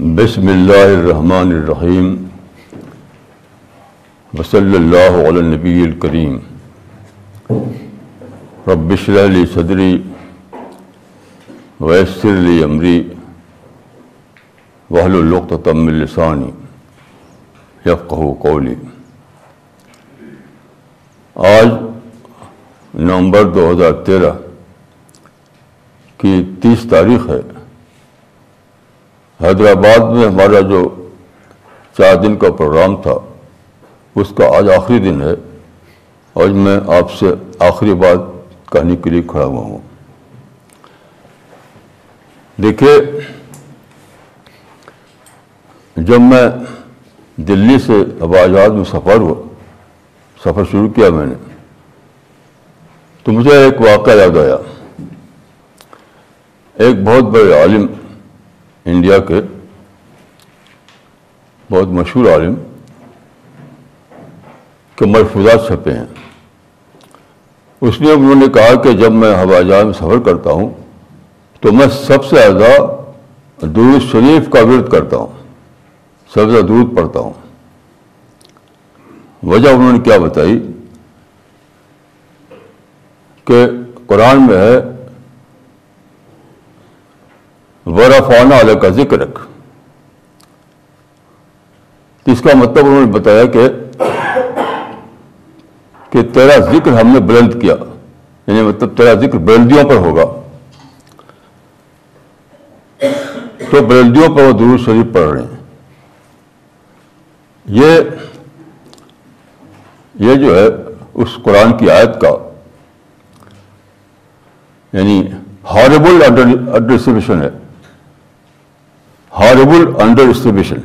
بسم اللہ الرحمن الرحیم وصلی اللہ علی النبی الکریم رب اشرح لی صدری ویسر لی امری وحل من لسانی یفقہ قولی آج نومبر دو ہزار تیرہ کی تیس تاریخ ہے حیدرآباد میں ہمارا جو چار دن کا پروگرام تھا، اس کا آج آخری دن ہے اور میں آپ سے آخری بات کہنے کے لیے کھڑا ہوا ہوں۔ دیکھیے، جب میں دلی سے ہوا جہاز میں سفر ہوا، سفر شروع کیا میں نے، تو مجھے ایک واقعہ یاد آیا۔ ایک بہت بڑے عالم انڈیا کے بہت مشہور عالم کے مرفوظات چھپے ہیں اس میں انہوں نے کہا کہ جب میں ہوائی جہاز میں سفر کرتا ہوں تو میں سب سے زیادہ دور شریف کا ورد کرتا ہوں سب سے زیادہ دودھ پڑھتا ہوں وجہ انہوں نے کیا بتائی کہ قرآن میں ہے ورفانہ علیہ کا ذکر رکھ اس کا مطلب انہوں نے بتایا کہ کہ تیرا ذکر ہم نے بلند کیا یعنی مطلب تیرا ذکر بلندیوں پر ہوگا۔ تو بلندیوں پر وہ درود شریف پڑھ رہے ہیں۔ یہ یہ جو ہے اس قرآن کی آیت کا یعنی ہاربل انڈر ہے۔ ہاربل انڈر اسٹیبیشن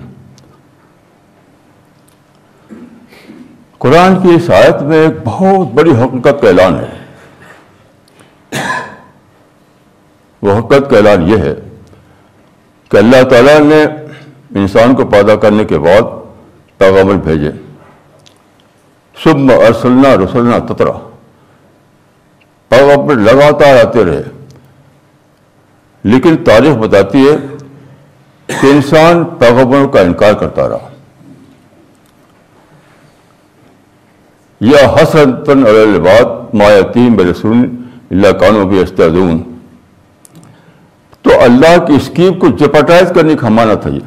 قرآن کی اس آیت میں ایک بہت بڑی حقیقت کا اعلان ہے۔ وہ حقیقت کا اعلان یہ ہے کہ اللہ تعالیٰ نے انسان کو پیدا کرنے کے بعد پیغامل بھیجے۔ صبح ارسلنا رسلنا تترا۔ پیغامل لگاتار آتے رہے۔ لیکن تاریخ بتاتی ہے کہ انسان پیغبروں کا انکار کرتا رہا۔ یہ حسن الباد مایتیم برسون اللہ کانوں بھی استعدون تو اللہ کی اسکیم کو جپٹائز کرنے کا مانا تھا یہ۔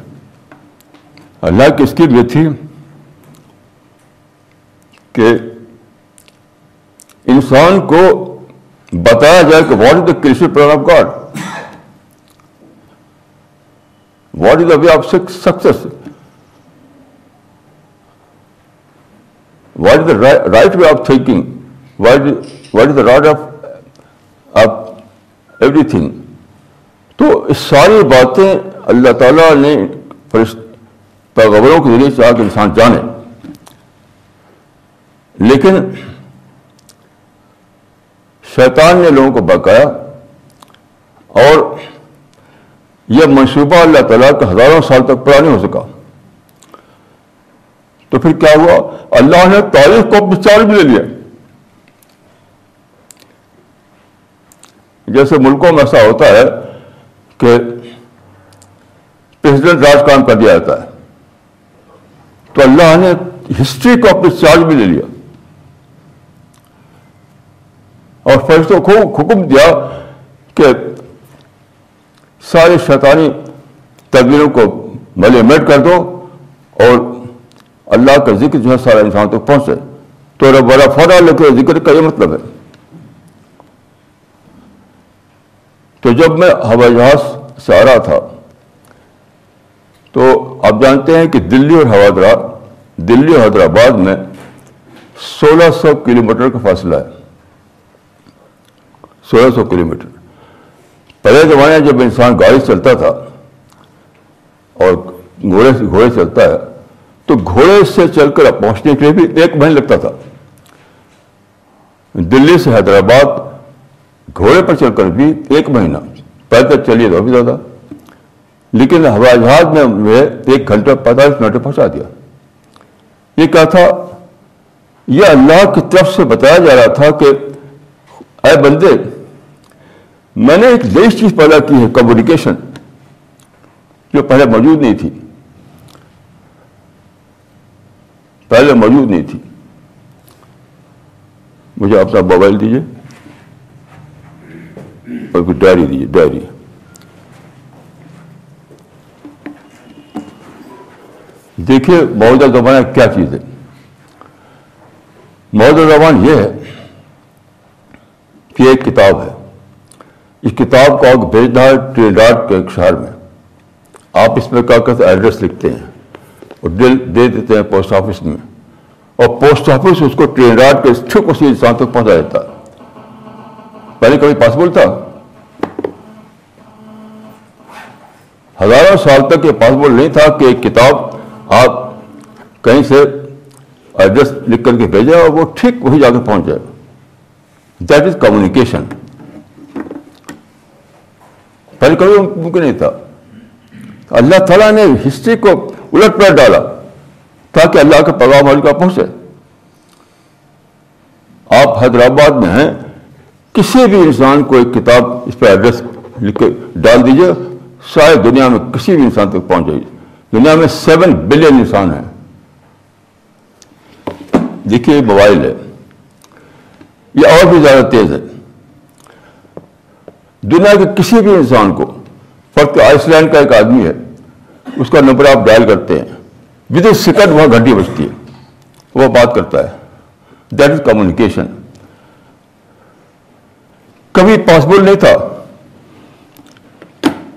اللہ کی اسکیم یہ تھی کہ انسان کو بتایا جائے کہ what is the Christian plan of God what is the way of success what is the right way of thinking what is the right of of every thing تو اس ساری باتیں اللہ تعالیٰ نے پیغبروں کے ذریعے سے آ کے انسان جانے۔ لیکن شیطان نے لوگوں کو بکایا اور یہ منصوبہ اللہ تعالیٰ کا ہزاروں سال تک پورا نہیں ہو سکا۔ تو پھر کیا ہوا؟ اللہ نے تاریخ کو اپنے بھی لے لیا۔ جیسے ملکوں میں ایسا ہوتا ہے کہ پریزیڈنٹ راج کام کر دیا جاتا ہے۔ تو اللہ نے ہسٹری کو اپنے چارج بھی لے لیا۔ اور فرشتوں کو حکم دیا کہ سارے شیطانی تدبیروں کو ملے میٹ کر دو اور اللہ کا ذکر جو ہے سارا انسان تک پہنچے۔ تو رب بڑا فوراً لے کے ذکر کا یہ مطلب ہے۔ تو جب میں ہوائی جہاز سے آ رہا تھا، تو آپ جانتے ہیں کہ دلی اور حوادرہ دلی اور حیدرآباد میں سولہ سو کلو میٹر کا فاصلہ ہے۔ سولہ سو کلو میٹر پہلے زمانے جب انسان گاڑی چلتا تھا اور گھوڑے سے گھوڑے چلتا ہے، تو گھوڑے سے چل کر پہنچنے کے لیے بھی ایک مہینے لگتا تھا۔ دلی سے حیدرآباد گھوڑے پر چل کر بھی ایک مہینہ۔ پیدل چلیے تو بھی زیادہ۔ لیکن ہوائی جہاز میں ایک گھنٹہ پینتالیس منٹ پہنچا دیا۔ یہ کیا تھا، یہ اللہ کی طرف سے بتایا جا رہا تھا کہ اے بندے میں نے ایک نئی چیز پیدا کی ہے کمیونیکیشن جو پہلے موجود نہیں تھی۔ پہلے موجود نہیں تھی۔ مجھے اپنا موبائل دیجیے اور کوئی ڈائری دیجیے ڈائری۔ دیکھیے، موجودہ زمانہ کیا چیز ہے۔ موجودہ زبان یہ ہے کہ ایک کتاب ہے۔ اس کتاب کو آپ بھیجنا ہے ٹرینڈاٹ کے ایک شہر میں۔ آپ اس میں کیا کہتے ایڈریس لکھتے ہیں اور دے دیتے ہیں پوسٹ آفس میں۔ اور پوسٹ آفس اس کو ٹرینڈاٹ کے ٹھیک اسی انسان تک پہنچا دیتا۔ پہلے کبھی پاسبل تھا؟ ہزاروں سال تک یہ پاسبل نہیں تھا کہ ایک کتاب آپ کہیں سے ایڈریس لکھ کر کے بھیجے اور وہ ٹھیک وہی جا کے پہنچ جائے۔ دیٹ از کمیونیکیشن پہلے کبھی ممکن نہیں تھا۔ اللہ تعالیٰ نے ہسٹری کو الٹ پلٹ ڈالا تاکہ اللہ کا پیغام آج کا پہنچے۔ آپ حیدرآباد میں ہیں، کسی بھی انسان کو ایک کتاب اس پہ ایڈریس لکھ کے ڈال دیجیے شاید دنیا میں کسی بھی انسان تک پہنچ جائے۔ دنیا میں سیون بلین انسان ہیں۔ دیکھیے موبائل ہے۔ یہ اور بھی زیادہ تیز ہے۔ دنیا کے کسی بھی انسان کو فرق آئس لینڈ کا ایک آدمی ہے، اس کا نمبر آپ ڈائل کرتے ہیں ود ان سیکنڈ وہاں گھنٹی بجتی ہے، وہ بات کرتا ہے۔ That is communication. کبھی پاسبل نہیں تھا۔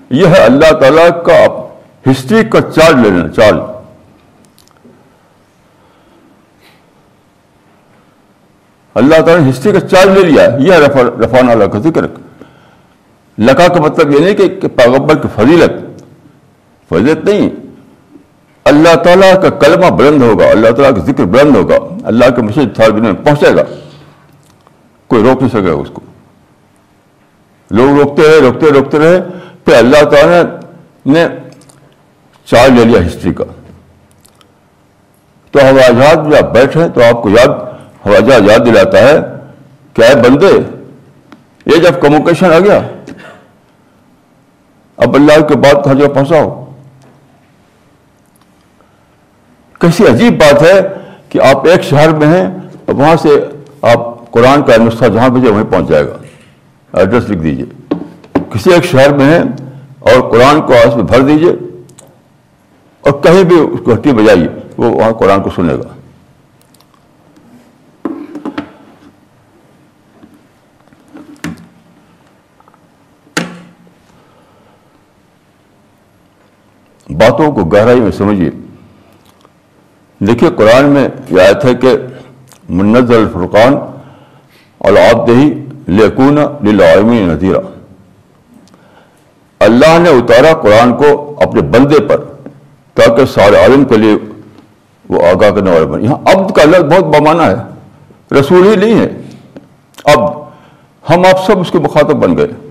یہ ہے اللہ تعالی کا ہسٹری کا چارج لینا چارج اللہ تعالیٰ نے ہسٹری کا چارج لے لیا یہ رفان اللہ کا ذکر۔ لکا کا مطلب یہ نہیں کہ پیغمبر کی فضیلت۔ فضیلت نہیں۔ اللہ تعالیٰ کا کلمہ بلند ہوگا، اللہ تعالیٰ کا ذکر بلند ہوگا۔ اللہ کے مسجد تھار میں پہنچے گا۔ کوئی روک نہیں سکے اس کو۔ لوگ روکتے رہے، روکتے روکتے رہے۔ پھر اللہ تعالیٰ نے چارج لے لیا ہسٹری کا۔ تو ہوا جہاز جب بیٹھے تو آپ کو یاد ہوا جہاز یاد دلاتا ہے کیا بندے، یہ جب کمیونیکیشن آ گیا اب اللہ کے بعد کہاں جگہ پہنچاؤ کیسی عجیب بات ہے کہ آپ ایک شہر میں ہیں اور وہاں سے آپ قرآن کا نسخہ جہاں بھیجے وہیں پہنچ جائے گا۔ ایڈریس لکھ دیجیے کسی ایک شہر میں ہیں اور قرآن کو آس میں بھر دیجیے اور کہیں بھی اس کو ہٹی بجائیے، وہ وہاں قرآن کو سنے گا۔ باتوں کو گہرائی میں سمجھیے۔ دیکھیے قرآن میں یہ آیت ہے کہ منظر الفرقان اور دہی لیکون للعالمین نذیرہ اللہ نے اتارا قرآن کو اپنے بندے پر تاکہ سارے عالم کے لیے وہ آگاہ کرنے والے بنے۔ یہاں عبد کا لفظ بہت بمانا ہے، رسول ہی نہیں ہے۔ اب ہم آپ سب اس کے مخاطب بن گئے۔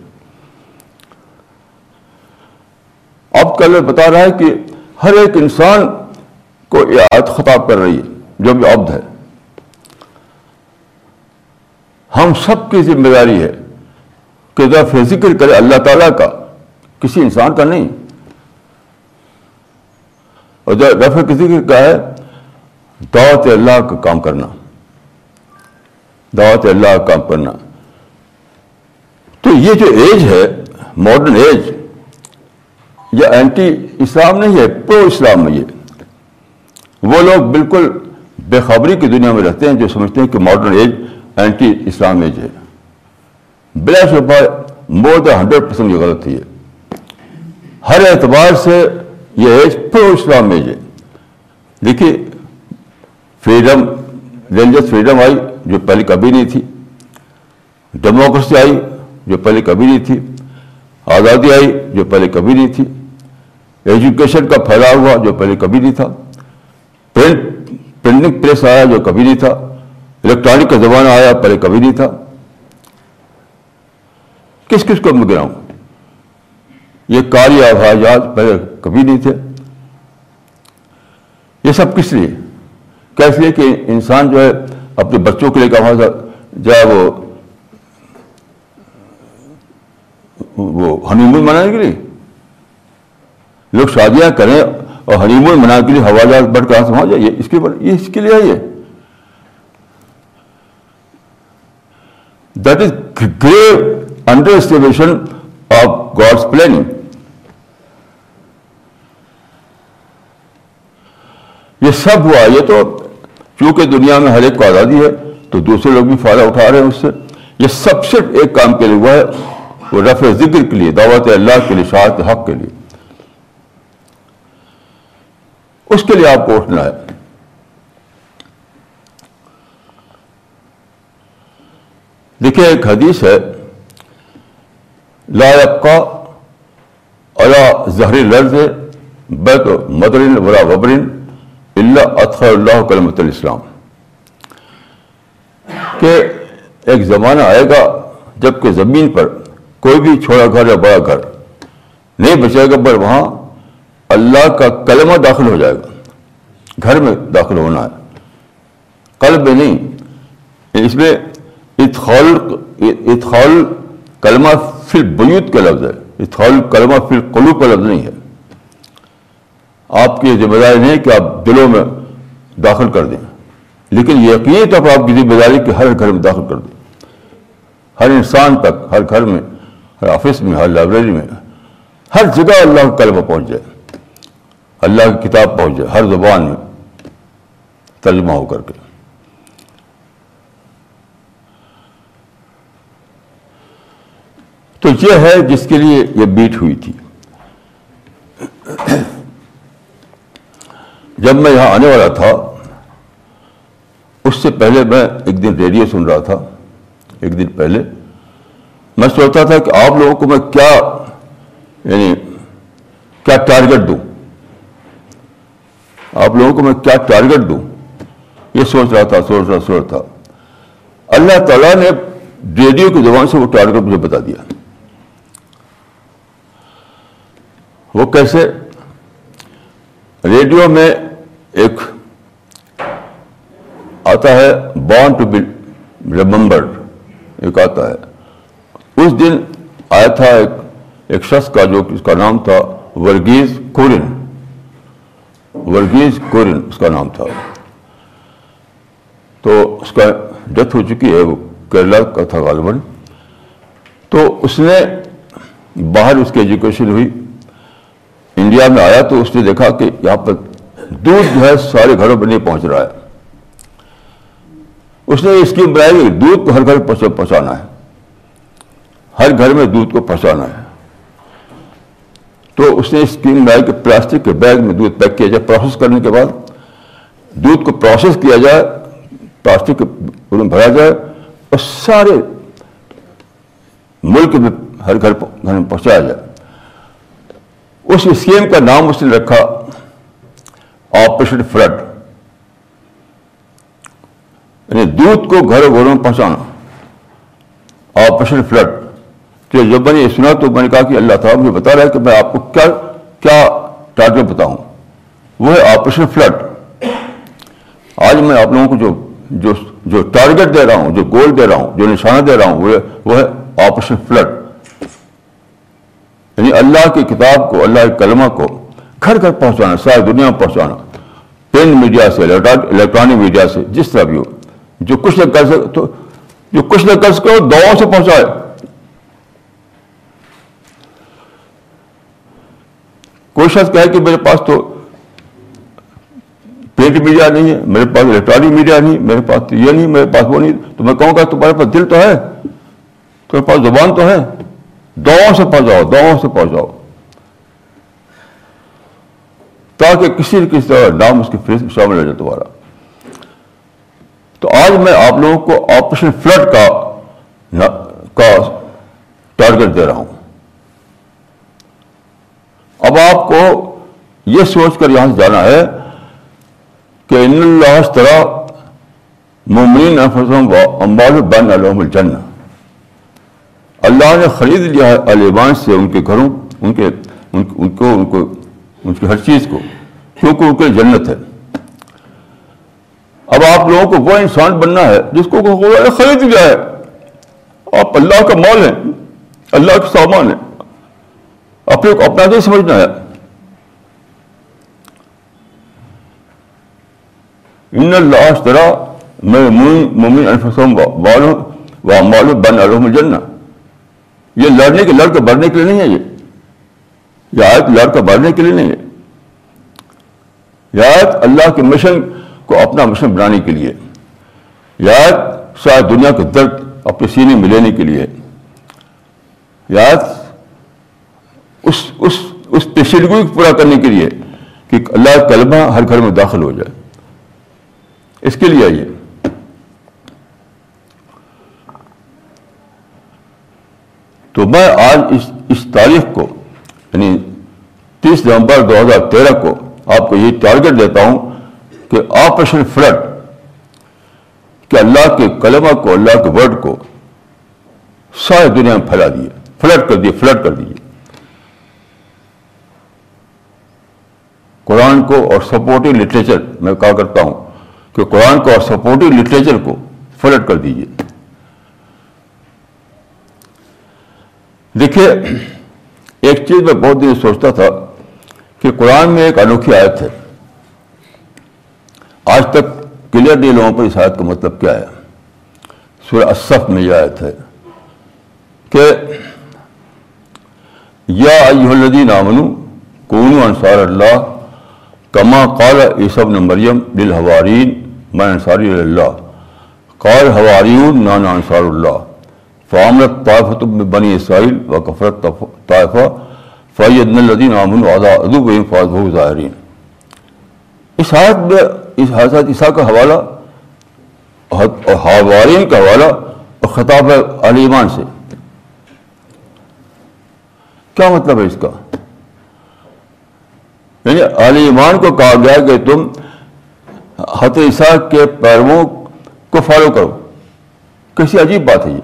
کا لفظ بتا رہا ہے کہ ہر ایک انسان کو یہ آیت خطاب کر رہی ہے، جو بھی عبد ہے۔ ہم سب کی ذمہ داری ہے کہ جب ذکر کرے اللہ تعالیٰ کا، کسی انسان کا نہیں۔ اور رفع کسی کا ہے، دعوت اللہ کا کام کرنا۔ دعوت اللہ کا کام کرنا۔ تو یہ جو ایج ہے ماڈرن ایج یہ اینٹی اسلام نہیں ہے پرو اسلام میں یہ۔ وہ لوگ بالکل بے خبری کی دنیا میں رہتے ہیں، جو سمجھتے ہیں کہ modern age anti Islam age ہے۔ بلا شبہ مور دین ہنڈریڈ پرسینٹ یہ غلط ہے ہر اعتبار سے یہ ایج پرو اسلام ایج ہے۔ دیکھیے فریڈم ریلیجس فریڈم آئی جو پہلے کبھی نہیں تھی۔ ڈیموکریسی آئی جو پہلے کبھی نہیں تھی۔ آزادی آئی جو پہلے کبھی نہیں تھی۔ ایجوکیشن کا پھیلاؤ ہوا جو پہلے کبھی نہیں تھا پرنٹ پرنٹنگ پریس آیا جو کبھی نہیں تھا الیکٹرانک کا زمانہ آیا پہلے کبھی نہیں تھا کس کس کو میں گراؤں یہ کاری آواز پہلے کبھی نہیں تھے یہ سب کس لیے کیا اس لیے کہ انسان جو ہے اپنے بچوں کے لیے کہا جو ہے وہ وہ ہنی مون منانے کے لیے لوگ شادیاں کریں اور ہنیمون منا کے لیے ہوا جہاز بڑھ کر وہاں جائیے اس کے یہ اس کے لیے آئیے that is grave underestimation of God's planning یہ سب ہوا، یہ تو چونکہ دنیا میں ہر ایک کو آزادی ہے، تو دوسرے لوگ بھی فائدہ اٹھا رہے ہیں اس سے۔ یہ سب صرف ایک کام کے لیے ہوا ہے، وہ رفع ذکر کے لیے، دعوت اللہ کے لیے شاعت حق کے لیے۔ اس کے لیے آپ کو اٹھنا ہے۔ دیکھیے، ایک حدیث ہے، لا کا اللہ زہری لرز بیت مدرین ولا وبرین اللہ اطخر اللہ کلمت الاسلام۔ کہ ایک زمانہ آئے گا جبکہ زمین پر کوئی بھی چھوڑا گھر یا بڑا گھر نہیں بچے گا پر وہاں اللہ کا کلمہ داخل ہو جائے گا۔ گھر میں داخل ہونا ہے۔ قلب میں نہیں۔ اس میں اتخال اتخال کلمہ فی بیوت کا لفظ ہے۔ اتخال کلمہ فی قلوب کا لفظ نہیں ہے۔ آپ کی ذمہ داری نہیں کہ آپ دلوں میں داخل کر دیں۔ لیکن یقینی طور پر آپ کی ذمہ داری کہ ہر گھر میں داخل کر دیں۔ ہر انسان تک، ہر گھر میں، ہر آفس میں، ہر لائبریری میں، ہر جگہ اللہ کا کلمہ پہنچ جائے۔ اللہ کی کتاب پہنچ جائے، ہر زبان میں ترجمہ ہو کر کے۔ تو یہ ہے جس کے لیے یہ بیٹ ہوئی تھی۔ جب میں یہاں آنے والا تھا، اس سے پہلے میں ایک دن ریڈیو سن رہا تھا۔ ایک دن پہلے میں سوچتا تھا کہ آپ لوگوں کو میں کیا یعنی کیا ٹارگٹ دوں۔ آپ لوگوں کو میں کیا ٹارگٹ دوں؟ یہ سوچ رہا تھا، سوچ رہا، سوچ تھا اللہ تعالیٰ نے ریڈیو کی زبان سے وہ ٹارگٹ مجھے بتا دیا۔ وہ کیسے؟ ریڈیو میں ایک آتا ہے بورن ٹو بی ریمبرڈ ایک آتا ہے۔ اس دن آیا تھا ایک ایک شخص کا جو اس کا نام تھا، ورگیز کورن ورگیز کورن، اس کا نام تھا۔ تو اس کا ڈیتھ ہو چکی ہے، وہ کیرلا کا تھا غالباً۔ تو اس نے باہر اس کی ایجوکیشن ہوئی۔ انڈیا میں آیا تو اس نے دیکھا کہ یہاں پر دودھ جو ہے، سارے گھروں پہ نہیں پہنچ رہا ہے۔ اس نے اسکیم بنائی دودھ کو ہر گھر پہنچانا ہے۔ ہر گھر میں دودھ کو پہنچانا ہے۔ تو اس نے اسکیم بنائی کہ پلاسٹک کے بیگ میں دودھ پیک کیا جائے، پروسیس کرنے کے بعد دودھ کو پروسیس کیا جائے، پلاسٹک کے میں بھرا جائے اور سارے ملک میں ہر گھر گھر میں پہنچایا جائے۔ اس اسکیم کا نام اس نے رکھا آپریشن فلڈ۔ یعنی دودھ کو گھر گھروں میں پہنچانا۔ Operation flood. تو جب میں نے یہ سنا تو میں نے کہا کہ اللہ تعالیٰ مجھے بتا رہا ہے کہ میں آپ کو کیا کیا ٹارگیٹ بتاؤں۔ وہ ہے آپریشن فلڈ۔ آج میں آپ لوگوں کو جو جو جو ٹارگیٹ دے رہا ہوں، جو گول دے رہا ہوں، جو نشانہ دے رہا ہوں، وہ ہے آپریشن فلڈ۔ یعنی اللہ کی کتاب کو، اللہ کے کلمہ کو گھر گھر پہنچانا، ساری دنیا میں پہنچانا۔ پرنٹ میڈیا سے الیکٹرانک میڈیا سے، جس طرح بھی ہو۔ جو کچھ نہ کر سکے تو جو کچھ نہ کر سکے، وہ دعاؤں سے پہنچائے۔ کوئی شخص کہے کہ میرے پاس تو پرنٹ میڈیا نہیں ہے، میرے پاس الیکٹرانک میڈیا نہیں، میرے پاس تو یہ نہیں، میرے پاس وہ نہیں۔ تو میں کہوں گا تمہارے پاس دل تو ہے، تمہارے پاس زبان تو ہے۔ دعاؤں سے پہنچاؤ دعاؤں سے پہنچاؤ تاکہ کسی نہ کسی طرح نام اس کی فیس میں شامل ہو جائے تمہارا۔ تو آج میں آپ لوگوں کو آپریشن فلڈ کا ٹارگیٹ دے رہا ہوں۔ اب آپ کو یہ سوچ کر یہاں سے جانا ہے کہ ان اللہ طرح ممین امبال بن الحم الجن اللہ نے خرید لیا ہے البان سے ان کے گھروں، ان کے، ان کو ان کو، ان کی ہر چیز کو، کیونکہ ان کے جنت ہے۔ اب آپ لوگوں کو وہ انسان بننا ہے جس کو خرید لیا ہے۔ آپ اللہ کا مال ہے اللہ کے سامان ہے اپنے کو اپنا نہیں سمجھنا ہے ان اللہ طرح میں مومن انفسوں والوں و معلوم بن علوم جنہ یہ لڑنے کے لڑ کے کے لیے نہیں ہے یہ یہ آیت لڑ کے کے لیے نہیں ہے یہ آیت اللہ کے مشن کو اپنا مشن بنانے کے لیے یہ آیت شاید دنیا کے درد اپنے سینے میں لینے کے لیے یہ آیت اس اس اس پیشیدگی کو پورا کرنے کے لیے کہ اللہ کلمہ ہر گھر میں داخل ہو جائے۔ اس کے لیے آئیے۔ تو میں آج اس اس تاریخ کو یعنی تیس نومبر دو ہزار تیرہ کو آپ کو یہ ٹارگیٹ دیتا ہوں کہ آپریشن فلڈ، کہ اللہ کے کلمہ کو، اللہ کے ورڈ کو ساری دنیا میں پھیلا دیے۔ فلڈ کر دیے، فلڈ کر دیے۔ قرآن کو اور سپورٹنگ لٹریچر، میں کہا کرتا ہوں کہ قرآن کو اور سپورٹنگ لٹریچر کو فلڈ کر دیجیے دیکھیے، ایک چیز میں بہت دن سوچتا تھا کہ قرآن میں ایک انوکھی آیت ہے۔ آج تک کلیئر نہیں لوگوں پر اس آیت کا مطلب کیا ہے۔ سورہ اصف میں یہ آیت ہے کہ یا ایوہ الذین آمنو کونو انصار اللہ کما قال عیسب نے مریم للحوارین میں انصاری اللہ قال حواریون نانا انصار اللہ۔ فعمرت طائفت بنی اسرائیل و کفرت طائفہ۔ فید الدین امن وعدا ادب فاض ظاہرین۔ اس حالت میں اس حضرت عیسیٰ کا حوالہ حوارین کا حوالہ اور خطاب علیمان سے۔ کیا مطلب ہے اس کا؟ یعنی علی ایمان کو کہا گیا کہ تم حت عیسیٰ کے پیرووں کو فالو کرو۔ کیسی عجیب بات ہے یہ۔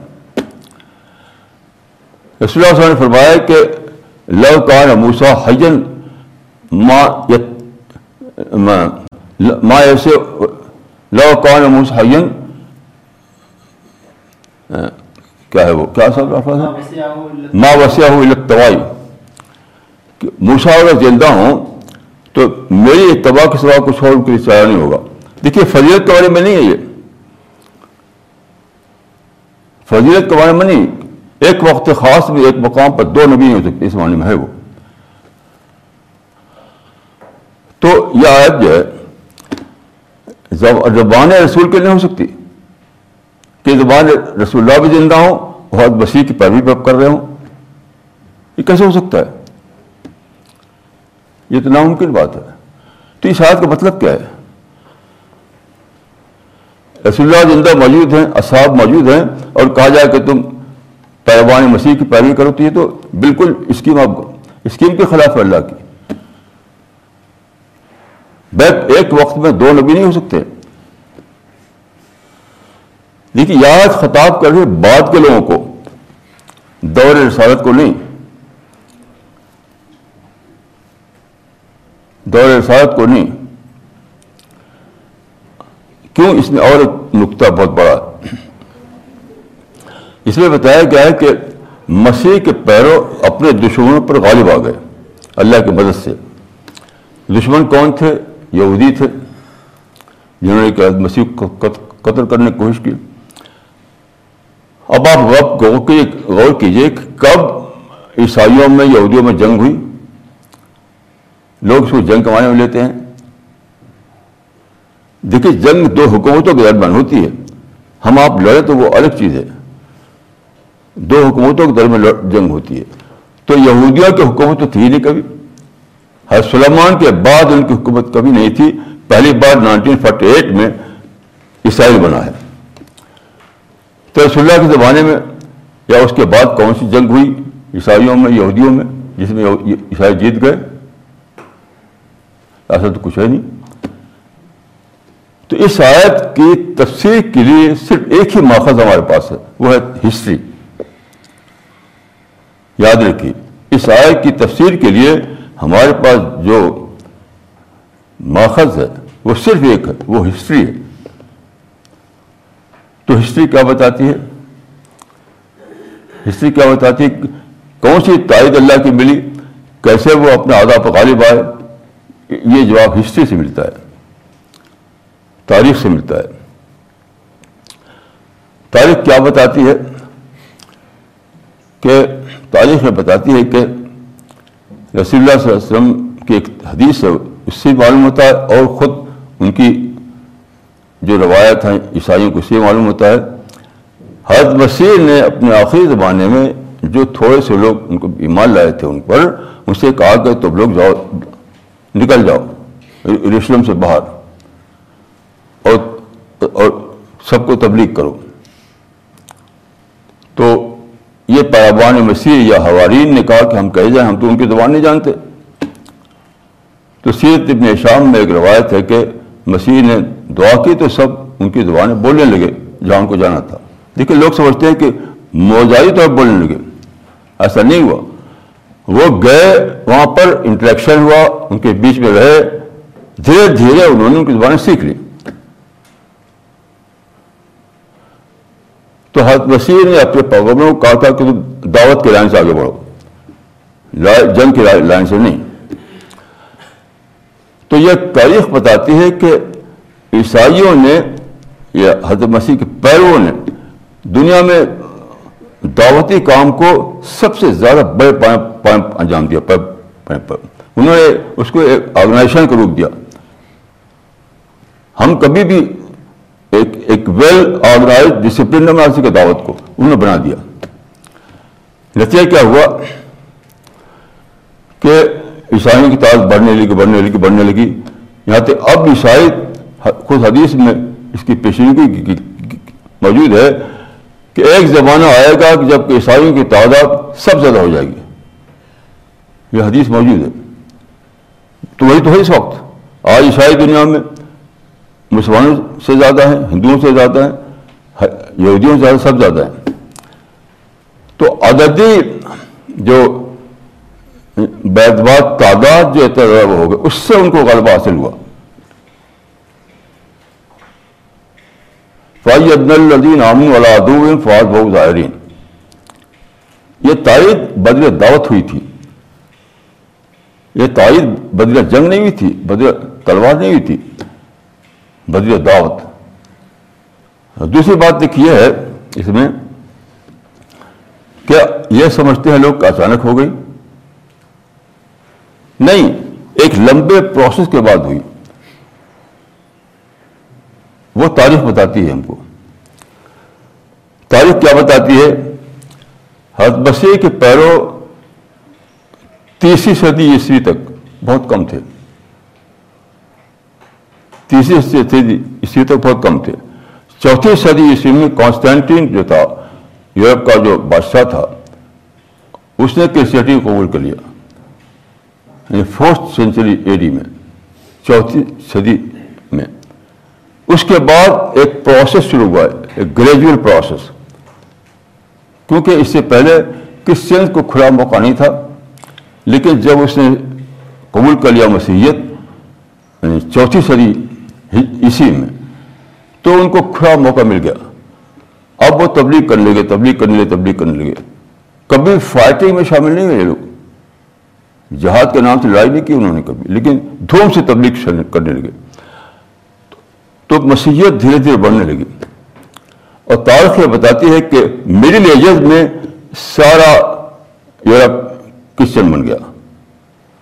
رسول اللہ نے فرمایا کہ لو کان موسا حجن ما ایسے لو کان موسا حجن کیا ہے وہ؟ کیا سب ماں وسیع ہو التوائی۔ موسا اگر زندہ ہوں تو میری اتباع کے سوا کچھ اور کوئی چارہ نہیں ہوگا۔ دیکھیے، فضیلت کے بارے میں نہیں ہے یہ۔ فضیلت کے بارے میں نہیں۔ ایک وقت خاص میں ایک مقام پر دو نبی نہیں ہو سکتے اس معنی میں ہے وہ۔ تو یہ آیت جو ہے زبان رسول کے نہیں ہو سکتی، کہ زبان رسول اللہ بھی زندہ ہوں بہت وسیع کی پیروی کر رہے ہوں، یہ کیسے ہو سکتا ہے؟ یہ تو ناممکن بات ہے۔ تو اس آیت کا مطلب کیا ہے؟ رسول اللہ زندہ موجود ہیں، اصحاب موجود ہیں، اور کہا جائے کہ تم پیروان مسیح کی پیروی کرو تو یہ تو بالکل اسکیم آپ اسکیم کے خلاف ہے اللہ کی۔ ایک وقت میں دو نبی نہیں ہو سکتے۔ دیکھیے یاد خطاب کر رہے بعد کے لوگوں کو، دور رسالت کو نہیں۔ دور رسالت کو نہیں۔ کیوں اس میں اور ایک نقطہ بہت بڑا۔ اس میں بتایا گیا ہے کہ مسیح کے پیروں اپنے دشمنوں پر غالب آ گئے، اللہ کی مدد سے۔ دشمن کون تھے؟ یہودی تھے، جنہوں نے کہ مسیح کو قتل کرنے کی کوشش کی۔ اب آپ غور کیجیے کہ کب عیسائیوں میں یہودیوں میں جنگ ہوئی۔ لوگ اس کو جنگ کمانے میں لیتے ہیں۔ دیکھیے، جنگ دو حکومتوں کے درمیان ہوتی ہے۔ ہم آپ لڑے تو وہ الگ چیز ہے۔ دو حکومتوں کے درمیان جنگ ہوتی ہے۔ تو یہودیوں کی حکومت تو تھی نہیں کبھی۔ ہر سلمان کے بعد ان کی حکومت کبھی نہیں تھی۔ پہلی بار نائنٹین فورٹی ایٹ میں اسرائیل بنا ہے۔ تو رسول اللہ کے زمانے میں یا اس کے بعد کون سی جنگ ہوئی؟ عیسائیوں میں، یہودیوں میں، جس میں عیسائی جیت گئے۔ ایسا تو کچھ ہے نہیں۔ تو اس آیت کی تفسیر کے لیے صرف ایک ہی ماخذ ہمارے پاس ہے، وہ ہے ہسٹری۔ یاد رکھیے، اس آیت کی تفسیر کے لیے ہمارے پاس جو ماخذ ہے، وہ صرف ایک ہے، وہ ہسٹری ہے۔ تو ہسٹری کیا بتاتی ہے؟ ہسٹری کیا بتاتی ہے؟ کون سی تائید اللہ کی ملی؟ کیسے وہ اپنے آدھا پر غالب آئے؟ یہ جواب ہسٹری سے ملتا ہے، تاریخ سے ملتا ہے۔ تاریخ کیا بتاتی ہے؟ کہ تاریخ میں بتاتی ہے کہ رسول اللہ صلی اللہ علیہ وسلم کی ایک حدیث ہے، اس سے معلوم ہوتا ہے اور خود ان کی جو روایت ہیں، عیسائیوں کو اس سے معلوم ہوتا ہے۔ حضرت مسیح نے اپنے آخری زمانے میں جو تھوڑے سے لوگ ان کو ایمان لائے تھے ان پر، ان سے کہا کہ تم لوگ جاؤ نکل جاؤ رسلم سے باہر، اور اور سب کو تبلیغ کرو۔ تو یہ پیابان مسیح یا حوارین نے کہا کہ ہم کہہ جائیں، ہم تو ان کی زبان نہیں جانتے۔ تو سیرت ابن شام میں ایک روایت ہے کہ مسیح نے دعا کی تو سب ان کی زبانیں بولنے لگے جہاں ان کو جانا تھا۔ لیکن لوگ سمجھتے ہیں کہ موزائی طور پر بولنے لگے، ایسا نہیں ہوا۔ وہ گئے، وہاں پر انٹریکشن ہوا، ان کے بیچ میں رہے۔ دھیرے دھیرے انہوں نے ان کی زبانیں سیکھ لی۔ تو حضرت مسیح نے اپنے پیغمبروں کو کہا تھا کہ تم دعوت کے لائن سے آگے بڑھو۔ جنگ کی لائن سے نہیں۔ تو یہ تاریخ بتاتی ہے کہ عیسائیوں نے، یا حضرت مسیح کے پیروں نے دنیا میں دعوتی کام کو سب سے زیادہ بڑے پائیں انجام دیا انہوں نے اس کو ایک آرگنائزیشن کا روپ دیا۔ ہم کبھی بھی ایک ایک ویل آرگنائز ڈسپلن بنا سکے دعوت کو انہوں نے بنا دیا۔ نتیجہ کیا ہوا؟ کہ عیسائیوں کی تعداد بڑھنے لگی بڑھنے لگی بڑھنے لگی۔ یہاں تک اب عیسائی خود حدیث میں اس کی پیشنگی موجود ہے۔ کہ ایک زمانہ آئے گا کہ جب عیسائیوں کی تعداد سب زیادہ ہو جائے گی۔ یہ حدیث موجود ہے۔ تو وہی تو ہے اس وقت۔ آج عیسائی دنیا میں مسلمانوں سے زیادہ ہیں، ہندوؤں سے زیادہ ہیں، یہودیوں سے زیادہ سب زیادہ ہیں۔ تو عددی جو بیدباد تعداد جو اعتراض ہو گئے، اس سے ان کو غلبہ حاصل ہوا۔ فائی عبد الدین عامن والا فواد بہو ظاہرین یہ تائید بدل دعوت ہوئی تھی۔ یہ تائید بدل جنگ نہیں ہوئی تھی بدل تلوار نہیں ہوئی تھی بدل دعوت۔ دوسری بات دیکھیے ہے اس میں کیا یہ سمجھتے ہیں لوگ اچانک ہو گئی۔ نہیں، ایک لمبے پروسیس کے بعد ہوئی۔ وہ تاریخ بتاتی ہے ہم کو۔ تاریخ کیا بتاتی ہے؟ حضرت مسیح کے پیروں تیسری صدی عیسوی تک بہت کم تھے۔ تیسری صدی عیسوی تک بہت کم تھے۔ چوتھی صدی عیسوی میں کانسٹینٹین جو تھا، یورپ کا جو بادشاہ تھا، اس نے کرسچینٹی کو قبول کر لیا۔ یعنی فورتھ سینچری اے ڈی میں، چوتھی صدی میں۔ اس کے بعد ایک پروسیس شروع ہوا ہے ایک گریجول پروسیس کیونکہ اس سے پہلے کرسچنس کو کھلا موقع نہیں تھا، لیکن جب اس نے قبول کر لیا مسیحیت یعنی چوتھی صدی اسی میں، تو ان کو کھلا موقع مل گیا۔ اب وہ تبلیغ کرنے لگے، تبلیغ کرنے لگے، تبلیغ کرنے لگے۔ کبھی فائٹنگ میں شامل نہیں ہوئے لوگ۔ جہاد کے نام سے لڑائی نہیں کی انہوں نے کبھی، لیکن دھوم سے تبلیغ کرنے لگے۔ تو مسیحیت دھیرے دھیرے بڑھنے لگی۔ اور تاریخ یہ بتاتی ہے کہ مڈل ایجز میں سارا یورپ کرسچن بن گیا۔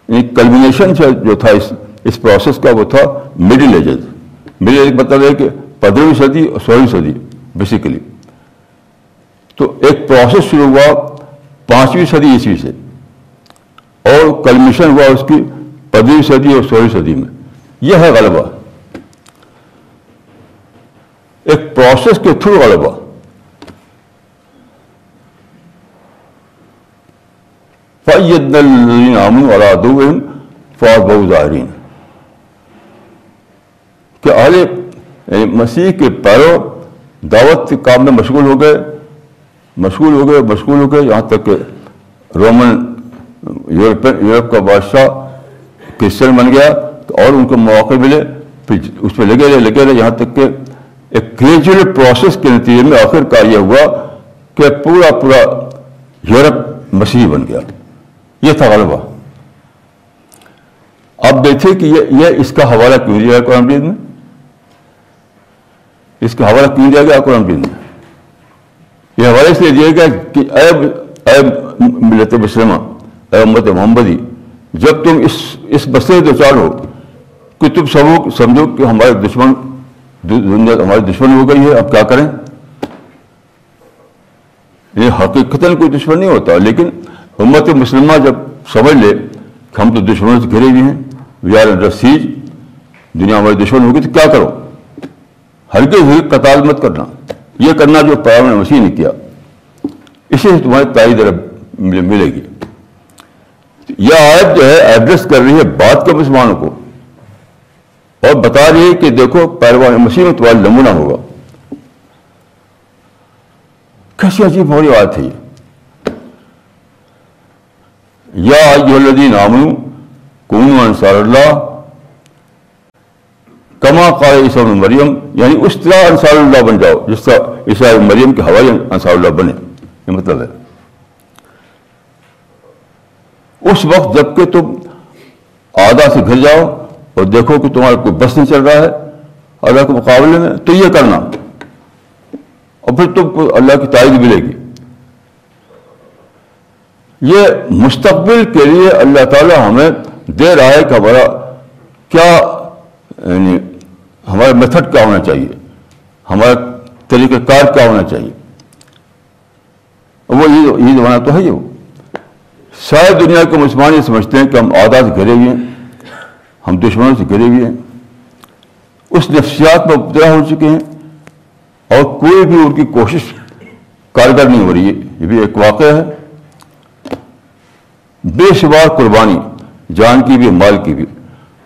یعنی کلمنیشن جو تھا اس اس پروسیس کا وہ تھا مڈل ایجز۔ مڈل ایج بتا مطلب رہے کہ پندرہویں صدی اور سولہویں صدی بیسیکلی تو ایک پروسیس شروع ہوا پانچویں صدی عیسوی سے۔ اور کلمیشن ہوا اس کی پندرہویں صدی اور سولہویں صدی میں۔ یہ ہے غلبہ ایک پروسیس کے تھرو غلبہ فید امن فوج بہو ظاہرین کہ اہل مسیح کے پیرو دعوت کے کام میں مشغول ہو گئے، مشغول ہو گئے، مشغول ہو گئے۔ یہاں تک کہ رومن یورپ کا بادشاہ کرسچن بن گیا اور ان کو مواقع ملے، پھر اس پہ لگے رہے لگے رہے۔ یہاں تک کہ ایک گریجویٹ پروسیس کے نتیجے میں آخر کار یہ ہوا کہ پورا پورا یورپ مسیحی بن گیا یہ تھا غلبہ۔ اب دیکھیں کہ یہ یہ اس کا حوالہ کیوں دیا ہے قرآن میں؟ اس کا حوالہ کیوں دیا گیا قرآن کے یہ حوالہ اس لیے دیا گیا کہ اے اے ملت مسلمہ، اے امت محمدی، جب تم اس اس مسئلے دو چار ہو کہ تم سب سمجھو کہ ہمارے دشمن دنیا ہماری دشمن ہو گئی ہے، اب کیا کریں؟ یہ حقیقت کوئی دشمن نہیں ہوتا، لیکن امت مسلمہ جب سمجھ لے کہ ہم تو دشمنوں سے گھرے ہوئے ہیں وی آر انڈر سیج دنیا ہماری دشمن ہوگی تو کیا کرو؟ ہلکے ہوئی قطال مت کرنا۔ یہ کرنا جو پیام نے مسیح نے کیا، اسی سے تمہاری تائید ملے گی۔ یہ آیت جو ہے ایڈریس کر رہی ہے بات کے مسلمانوں کو۔ اور بتا رہی ہے کہ دیکھو پیروان مسیح میں تمہارا نمونہ ہوگا۔ کیسی عجیب ہو رہی بات ہے یا جو الدین عامن کون انصار اللہ، کما قال عیسیٰ مریم یعنی اس طرح انصار اللہ بن جاؤ، جس طرح عیسیٰ مریم کے ہوائی انصار اللہ بنے۔ یہ مطلب ہے۔ اس وقت جبکہ تم آدھا سے گھر جاؤ اور دیکھو کہ تمہارا کوئی بس نہیں چل رہا ہے، اللہ کے مقابلے میں تو یہ کرنا۔ اور پھر تم کو اللہ کی تائید ملے گی۔ یہ مستقبل کے لیے اللہ تعالیٰ ہمیں دے رہا ہے کہ ہمارا کیا یعنی ہمارا میتھڈ کیا ہونا چاہیے۔ ہمارا طریقہ کار کیا ہونا چاہیے۔ وہ یہ زمانہ تو ہے یہ وہ شاید دنیا کے مسلمان یہ سمجھتے ہیں کہ ہم آدھا سے گھرے ہوئے ہیں۔ ہم دشمنوں سے گھرے ہوئے ہیں۔ اس نفسیات میں مبتلا ہو چکے ہیں اور کوئی بھی ان کی کوشش کارگر نہیں ہو رہی ہے۔ یہ بھی ایک واقعہ ہے۔ بے شمار قربانی، جان کی بھی، مال کی بھی۔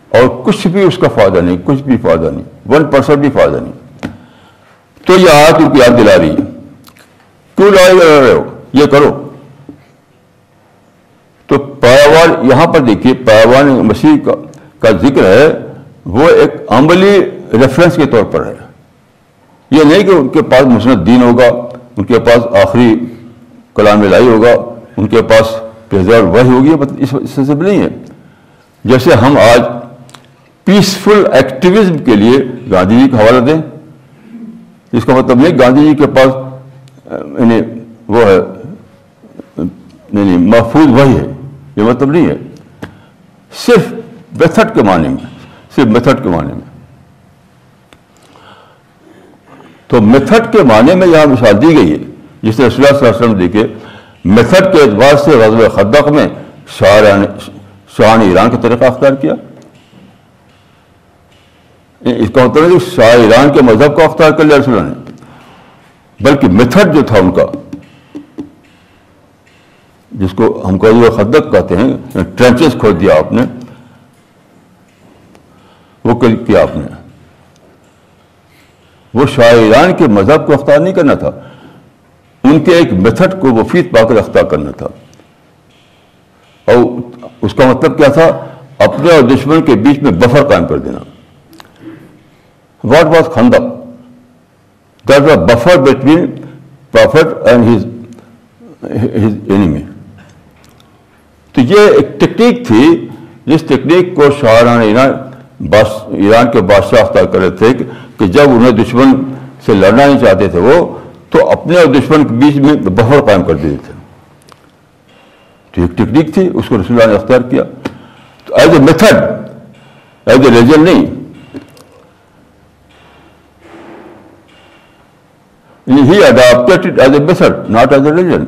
اور کچھ بھی اس کا فائدہ نہیں، کچھ بھی فائدہ نہیں۔ ون پرسنٹ بھی فائدہ نہیں۔ تو یہ آیت ان کی یاد دلا رہی ہے۔ کیوں لڑائی لڑ رہے ہو یہ کرو۔ تو پیروان یہاں پر دیکھیے، پیروان مسیح کا کا ذکر ہے، وہ ایک عملی ریفرنس کے طور پر ہے۔ یہ نہیں کہ ان کے پاس مسند دین ہوگا، ان کے پاس آخری کلام لائی ہوگا، ان کے پاس پریزرو وہی ہوگی مطلب اس سے نہیں ہے۔ جیسے ہم آج پیسفل ایکٹیویزم کے لیے گاندھی جی کا حوالہ دیں، اس کا مطلب نہیں گاندھی جی کے پاس یعنی وہ ہے نہیں محفوظ وہی ہے، یہ مطلب نہیں ہے۔ صرف میتھڈ کے معنی میں، صرف میتھڈ کے معنی میں۔ تو میتھڈ کے معنی میں یہاں مثال دی گئی ہے، جس نے رسول اللہ صلی اللہ علیہ وسلم دیکھے، میتھڈ کے اعتبار سے غزل خدق میں شاہ نے ایران کا طریقہ اختیار کیا۔ اس کا مطلب ہے کہ شاہ ایران کے مذہب کا اختیار کر لیا رسول اللہ نے۔ بلکہ میتھڈ جو تھا ان کا، جس کو ہم کو خدق کہتے ہیں یعنی ٹرینچز کھول دیا آپ نے۔ وہ کیا آپ نے وہ شاہ ایران کے مذہب کو اختیار نہیں کرنا تھا۔ ان کے ایک میتھڈ کو وفید پا کر اختیار کرنا تھا۔ اور اس کا مطلب کیا تھا؟ اپنے اور دشمن کے بیچ میں بفر قائم کر دینا۔ واٹ واز خندق؟ That was buffer between prophet and his his enemy تو یہ ایک ٹیکنیک تھی جس ٹیکنیک کو شاہران ایران ایران کے بادشاہ اختیار کر رہے تھے کہ جب انہیں دشمن سے لڑنا نہیں چاہتے تھے وہ، تو اپنے اور دشمن کے بیچ میں بفر قائم کر دیتے تھے۔ تو ایک ٹیکنیک تھی، اس کو رسول اللہ نے اختیار کیا۔ تو as a method, as a reason نہیں۔ یعنی ہی adopted as a method not as a reason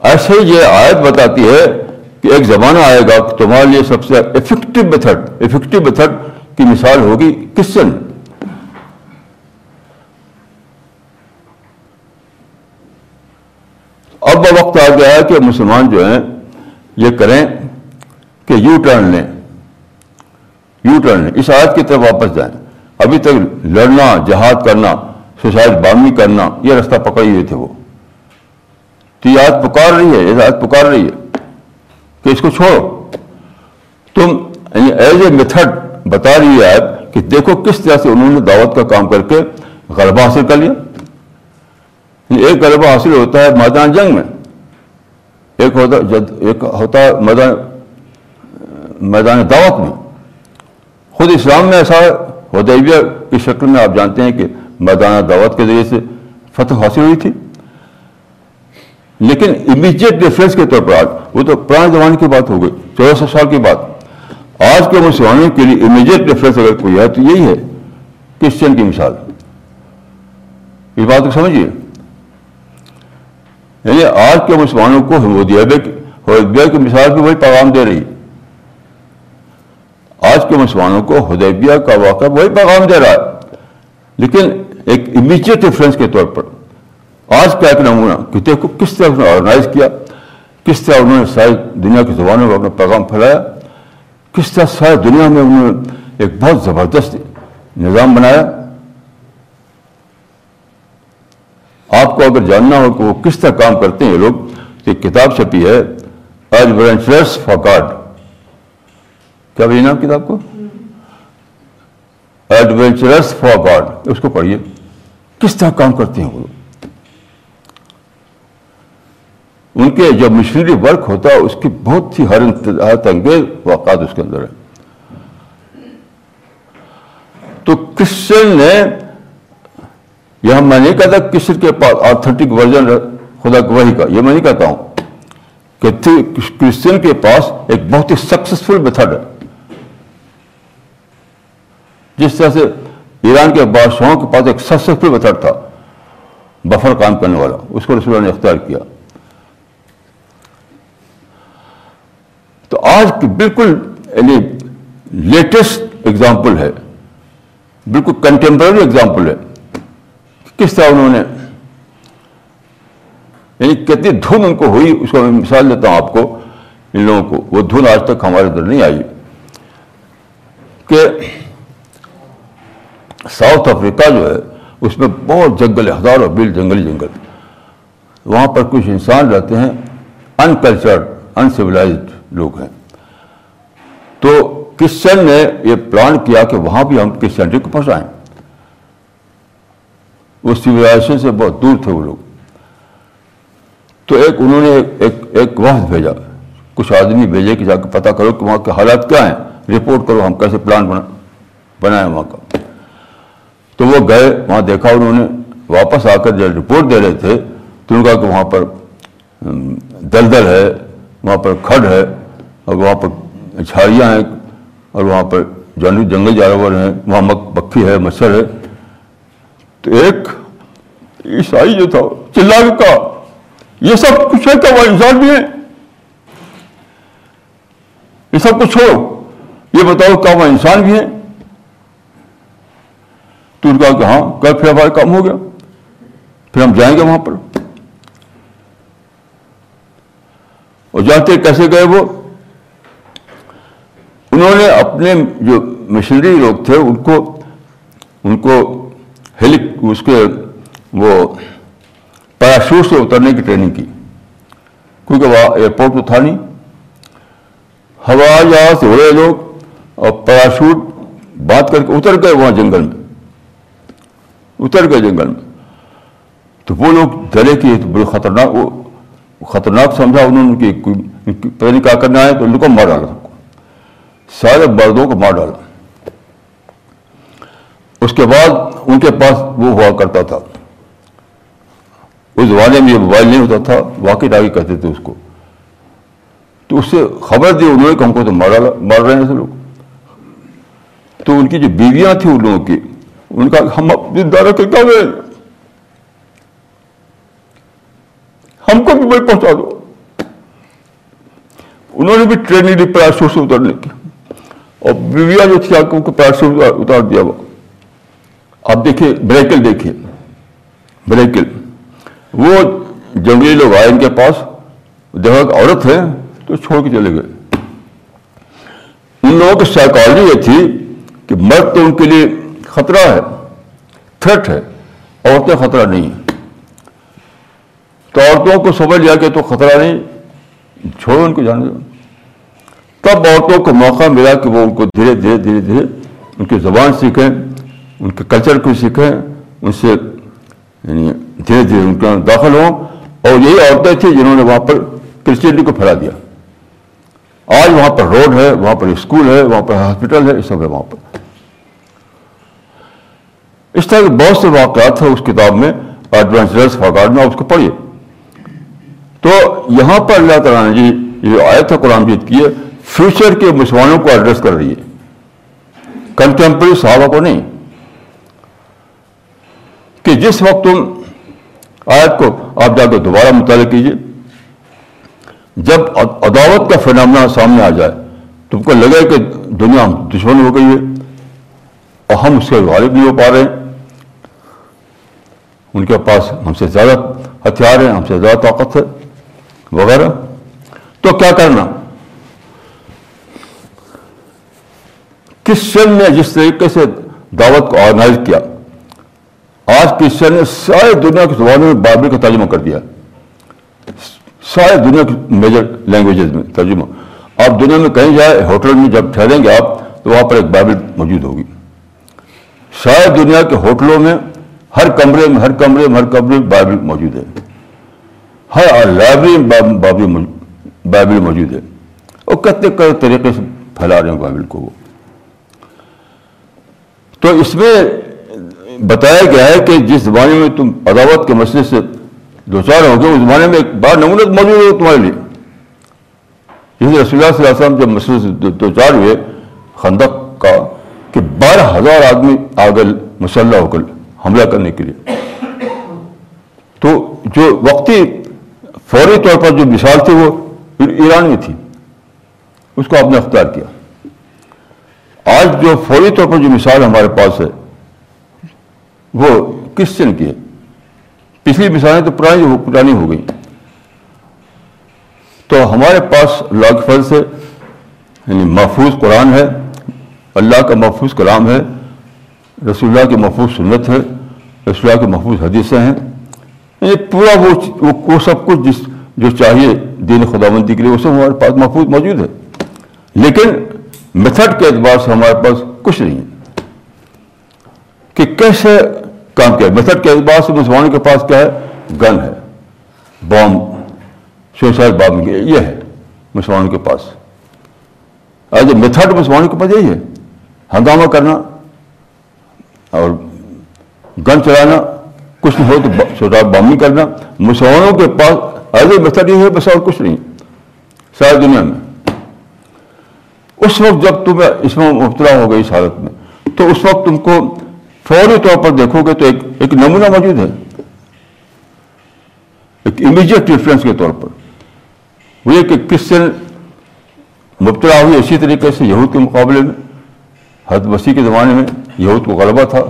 ایسے ہی یہ آیت بتاتی ہے کہ ایک زمانہ آئے گا کہ تمہارے لیے سب سے افیکٹو میتھڈ افیکٹو میتھڈ کی مثال ہوگی کرسچن اب وقت آ گیا ہے کہ مسلمان جو ہیں، یہ کریں کہ یو ٹرن لیں۔ یو ٹرن لیں۔ اس آیت کی طرف واپس جائیں۔ ابھی تک لڑنا، جہاد کرنا، سوسائڈ بامی کرنا، یہ راستہ پکڑی ہوئے تھے وہ۔ تو یہ آج پکار رہی ہے، یہ آج پکار رہی ہے۔ کہ اس کو چھوڑو۔ تم ایز اے میتھڈ بتا رہی ہے آپ کہ دیکھو کس طرح سے انہوں نے دعوت کا کام کر کے غلبہ حاصل کر لیا۔ یعنی ایک غلبہ حاصل ہوتا ہے میدان جنگ میں۔ ایک ہوتا ایک ہوتا ہے میدان میدان دعوت میں۔ خود اسلام میں ایسا ہدیبیہ کی شکل میں آپ جانتے ہیں کہ میدانہ دعوت کے ذریعے سے فتح حاصل ہوئی تھی۔ لیکن امیجیٹ ڈفرینس کے طور پر آج، وہ تو پرانے زمانے کی بات ہو گئی، چودہ سو سال کی بات۔ آج کے مسلمانوں کے لیے امیجیٹ ڈفرینس اگر کوئی ہے تو یہی ہے کرسچن کی مثال۔ یہ بات کو سمجھیے۔ یعنی آج کے مسلمانوں کو حدیبیہ کی مثال بھی وہی پیغام دے رہی۔ آج کے مسلمانوں کو ہدیبیہ کا واقعہ وہی پیغام دے رہا ہے۔ لیکن ایک امیجیٹ ریفرنس کے طور پر۔ آج کا ایک نمونہ کہ دیکھو کس طرح انہوں نے آرگنائز کیا، کس طرح انہوں نے ساری دنیا کی زبانوں میں اپنا پیغام پھیلایا، کس طرح ساری دنیا میں انہوں نے ایک بہت زبردست نظام بنایا۔ آپ کو اگر جاننا ہو کہ وہ کس طرح کام کرتے ہیں یہ لوگ ایک کتاب چھپی ہے ایڈونچرس فار گاڈ۔ کیا بھائی نام کتاب کو؟ ایڈونچرس فار گاڈ، اس کو پڑھیے۔ کس طرح کام کرتے ہیں وہ لوگ؟ ان کے جو مشنری ورک ہوتا ہے، اس کی بہت ہی حیرت انگیز واقعات اس کے اندر ہے تو کرسچن نے یہاں میں نہیں کہتا کرسچن کے پاس آتھینٹک ورژن خدا وہی کا، یہ میں نہیں کہتا ہوں کہ کرسچن کے پاس ایک بہت ہی سکسیسفل میتھڈ ہے۔ جس طرح سے ایران کے بادشاہوں کے پاس ایک سکسیسفل میتھڈ تھا، بفر کام کرنے والا، اس کو رسول نے اختیار کیا۔ تو آج کی بالکل یعنی لیٹسٹ ایگزامپل ہے، بالکل کنٹمپرری ایگزامپل ہے۔ کس طرح انہوں نے یعنی کتنی دھن ان کو ہوئی، اس کو میں مثال دیتا ہوں آپ کو، ان لوگوں کو۔ وہ دھن آج تک ہمارے ادھر نہیں آئی۔ کہ ساؤتھ افریقہ جو ہے، اس میں بہت جنگل ہے ہزاروں بیل جنگلی جنگل۔ وہاں پر کچھ انسان رہتے ہیں انکلچرڈ انسیولائزڈ لوگ ہیں۔ تو کرسچن نے یہ پلان کیا کہ وہاں بھی ہم کرسچنٹی کو پھنسائیں وہ سویلائزیشن سے بہت دور تھے وہ لوگ۔ تو ایک انہوں نے ایک ایک وقت بھیجا۔ کچھ آدمی بھیجے کہ جا کے پتا کرو کہ وہاں کے حالات کیا ہیں۔ رپورٹ کرو ہم کیسے پلان بنا بنائیں وہاں کا۔ تو وہ گئے، وہاں دیکھا انہوں نے، واپس آ کر جب رپورٹ دے رہے تھے تو ان کا کہ وہاں پر دلدل ہے۔ وہاں پر کھڈ ہے اور وہاں پر جھاڑیاں ہیں اور وہاں پر جنگلی جنگل جانور ہیں۔ وہاں مکھی ہے، مچھر ہے۔ تو ایک عیسائی جو تھا چلا کے کہا یہ سب کچھ ہے کیا وہ انسان بھی ہے یہ سب کچھ ہو۔ یہ بتاؤ کیا وہ انسان بھی ہے تو ان کا کہا ہاں کل پھر ہمارا کام ہو گیا۔ پھر ہم جائیں گے وہاں پر۔ اور جاتے کیسے گئے وہ؟ انہوں نے اپنے جو مشنری لوگ تھے، ان کو ان کو ہیلک اس کے وہ پیراشوٹ سے اترنے کی ٹریننگ کی۔ کیونکہ وہاں ایئرپورٹ تو تھا نہیں۔ ہوا جہاز سے اڑے لوگ اور پیراشوٹ بات کر کے اتر گئے وہاں جنگل میں۔ اتر گئے جنگل میں۔ تو وہ لوگ ڈرے کی بڑے خطرناک وہ خطرناک سمجھا انہوں نے کہ پتہ نہیں کیا کرنا ہے تو ان کو مار ڈالا سب کو۔ سارے مردوں کو مار ڈالا۔ اس کے بعد ان کے پاس وہ ہوا کرتا تھا۔ اس زمانے میں یہ موبائل نہیں ہوتا تھا، واقعی ڈاکی کہتے تھے اس کو۔ تو اس سے خبر دی انہوں نے کہ ہم کو تو مار ڈالا، مار رہے ہیں ایسے لوگ۔ تو ان کی جو بیویاں تھیں ان لوگوں کی، ان کا ہم اپنی دارہ کے کیا گئے ہم کو بھی بھائی پہنچا دو۔ انہوں نے بھی ٹریننگ دی پیراسوٹ سے اترنے کی اور بیویا جو تھی ان کو پیراسوٹ اتار دیا وہ آپ دیکھیے بریکل دیکھیے بریکل۔ وہ جنگلی لوگ آئے ان کے پاس دیکھا کہ عورت ہے، تو چھوڑ کے چلے گئے۔ ان لوگوں کی سائیکالوجی یہ تھی کہ مرد تو ان کے لیے خطرہ ہے تھریٹ ہے عورتیں خطرہ نہیں ہیں تو عورتوں کو سمجھ لیا کہ تو خطرہ نہیں، چھوڑو ان کو جانے دو۔ تب عورتوں کو موقع ملا کہ وہ ان کو دھیرے دھیرے دھیرے دھیرے ان کی زبان سیکھیں، ان کے کلچر کو سیکھیں، ان سے یعنی دھیرے دھیرے ان کے داخل ہوں۔ اور یہی عورتیں تھیں جنہوں نے وہاں پر کرسچینٹی کو پھیلا دیا۔ آج وہاں پر روڈ ہے، وہاں پر اسکول ہے، وہاں پر ہاسپٹل ہے، یہ سب ہے وہاں پر۔ اس طرح کے بہت سے واقعات ہیں اس کتاب میں ایڈونچرس فاکار میں اس کو پڑھیے۔ تو یہاں پر اللہ تعالیٰ نے جی یہ آیت ہے قرآن جیت کی ہے فیوچر کے مسلمانوں کو ایڈریس کر رہی ہے۔ کنٹمپری صحابہ کو نہیں۔ کہ جس وقت تم آیت کو آپ جا کے دوبارہ مطالعہ کیجیے، جب عداوت کا فنامنا سامنے آ جائے، تم کو لگے کہ دنیا دشمن ہو گئی ہے۔ اور ہم اس کے غالب نہیں ہو پا رہے۔ ہیں ان کے پاس ہم سے زیادہ ہتھیار ہیں، ہم سے زیادہ طاقت ہے۔ وغیرہ۔ تو کیا کرنا؟ کرسچن نے جس طریقے سے دعوت کو آرگنائز کیا؟ آج کرسچن نے سارے دنیا کی زبانوں میں بائبل کا ترجمہ کر دیا۔ سارے دنیا کی میجر لینگویجز میں ترجمہ۔ آپ دنیا میں کہیں جائے ہوٹل میں جب ٹھہریں گے آپ، تو وہاں پر ایک بائبل موجود ہوگی۔ سارے دنیا کے ہوٹلوں میں ہر کمرے میں، ہر کمرے میں، ہر کمرے میں بائبل موجود ہے۔ ہر لائبریری میں بائبل موجود ہے۔ اور کتنے کئی طریقے سے پھیلا رہے ہیں بائبل کو وہ۔ تو اس میں بتایا گیا ہے کہ جس زمانے میں تم عداوت کے مسئلے سے دو چار ہو گئے، اس زمانے میں ایک بار نمونت موجود ہے تمہارے لیے۔ جیسے رسول اللہ صلی اللہ علیہ وسلم جب مسئلے سے دو چار ہوئے، خندق کا کہ بارہ ہزار آدمی آگے مسلح ہو کر حملہ کرنے کے لیے۔ تو جو وقتی فوری طور پر جو مثال تھی وہ ایران میں تھی۔ اس کو آپ نے اختیار کیا۔ آج جو فوری طور پر جو مثال ہمارے پاس ہے، وہ کرسچن کی ہے؟ پچھلی مثالیں تو پرانی پرانی ہو گئی تو ہمارے پاس اللہ کے فضل سے یعنی محفوظ قرآن ہے، اللہ کا محفوظ کلام ہے، رسول اللہ کی محفوظ سنت ہے، رسول اللہ کی محفوظ حدیثیں ہیں۔ یعنی پورا وہ وہ سب کچھ جس جو چاہیے دین خدا بندی کے لیے وہ سب ہمارے پاس محفوظ موجود ہے۔ لیکن میتھڈ کے اعتبار سے ہمارے پاس کچھ نہیں ہے۔ کہ کیسے کام کیا میتھڈ کے اعتبار سے مسلمانوں کے پاس کیا ہے؟ گن ہے بام سوسائڈ بام یہ ہے مسلمانوں کے پاس۔ ایز اے میتھڈ مسلمانوں کے پاس یہی ہے۔ ہنگامہ کرنا اور گن چلانا کچھ ہو تو سوسائڈ بامنگ کرنا۔ مسلمانوں کے پاس ایز اے میتھڈ یہ ہے، بس اور کچھ نہیں۔ ساری دنیا میں۔ اس وقت جب تم اس میں مبتلا ہو گئی اس حالت میں، تو اس وقت تم کو فوری طور پر دیکھو گے تو ایک ایک نمونہ موجود ہے۔ ایک امیجیٹ ریفرنس کے طور پر۔ وہ یہ کہ کرسچن مبتلا ہوئی اسی طریقے سے یہود کے مقابلے میں۔ حد وسیع کے زمانے میں یہود کو غلبہ تھا۔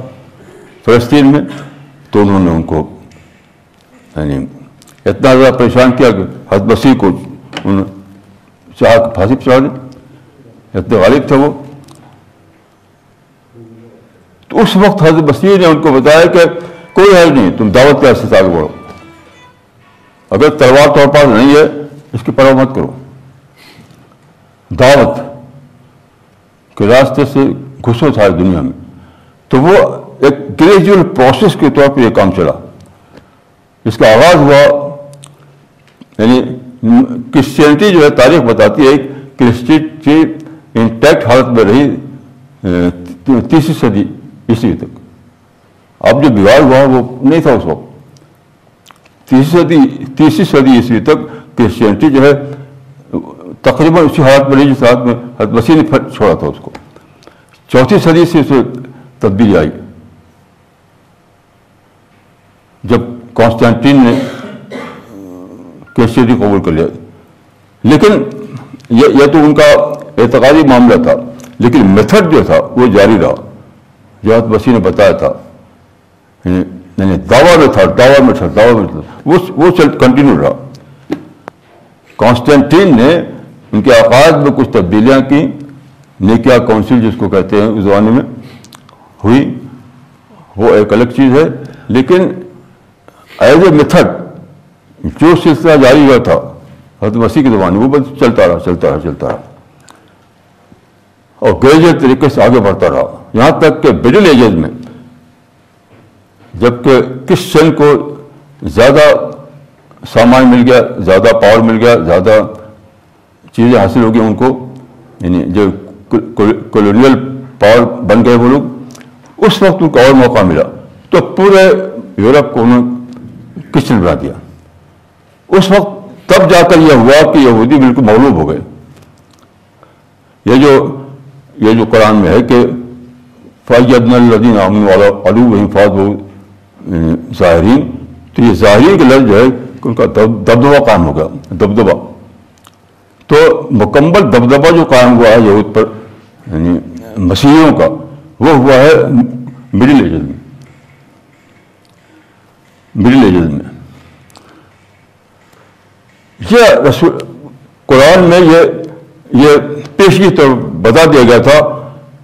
فلسطین میں۔ تو انہوں نے ان کو یعنی اتنا زیادہ پریشان کیا کہ حد وسیع کو انہوں چاہ پھانسی پہ دی اتنے غالب تھے وہ تو اس وقت حضرت بصیر نے ان کو بتایا کہ کوئی حل نہیں تم دعوت کے سے آگے بڑھو اگر تلوار طور پر نہیں ہے اس کی پرواہ مت کرو دعوت کے راستے سے گھسو تھا دنیا میں تو وہ ایک گریجویل پروسیس کے طور پہ یہ کام چلا۔ اس کا آغاز ہوا یعنی کرسچینٹی جو ہے، تاریخ بتاتی ہے کرسچینٹی انٹیکٹ حالت میں رہی تیسری صدی عیسوی تک۔ اب جو بگاڑ ہوا، وہ نہیں تھا اس وقت۔ تیسری صدی تیسری صدی عیسوی تک کرسچینٹی جو ہے، تقریباً اسی حالت میں رہی، جس حالت میں حضرت مسیح نے چھوڑا تھا اس کو۔ چوتھی صدی سے اسے تبدیلی آئی۔ جب کانسٹینٹین نے کرسچینٹی قبول کر لیا۔ لیکن یہ تو ان کا اعتقادی معاملہ تھا لیکن میتھڈ جو تھا وہ جاری رہا۔ جو حضرت مسیح نے بتایا تھا یعنی, یعنی دعویٰ میں تھا دعویٰ میں تھا دعویٰ میں تھا۔ وہ چل کنٹینیو رہا۔ کانسٹینٹین نے ان کے عقائد میں کچھ تبدیلیاں کی نیکیا کونسل جس کو کہتے ہیں اس زمانے میں ہوئی۔ وہ ایک الگ چیز ہے لیکن ایز اے میتھڈ جو سلسلہ جاری ہوا تھا، حضرت مسیح کے زمانے وہ بس چلتا رہا چلتا رہا چلتا رہا۔ اور گریجویٹ طریقے سے آگے بڑھتا رہا۔ یہاں تک کہ مڈل ایجز میں جبکہ کس کو زیادہ سامان مل گیا، زیادہ پاور مل گیا، زیادہ چیزیں حاصل ہو گئی ان کو یعنی جو کولونیل پاور بن گئے وہ لوگ، اس وقت ان کو اور موقع ملا۔ تو پورے یورپ کو انہوں نے بنا دیا؟ اس وقت تب جا کر یہ ہوا کہ یہودی بالکل مغلوب ہو گئے۔ یہ جو یہ جو قرآن میں ہے کہ فاجد الدین امن والا علو ظاہرین تو یہ ظاہرین کے لفظ جو ہے ان کا دبدبہ قائم ہو گیا۔ دبدبہ۔ تو مکمل دبدبہ جو قائم ہوا ہے یہود پر یعنی مسیحوں کا، وہ ہوا ہے مڈل ایجز میں مڈل ایجز میں یہ رسول قرآن میں یہ یہ پیشگی طور بتا دیا گیا تھا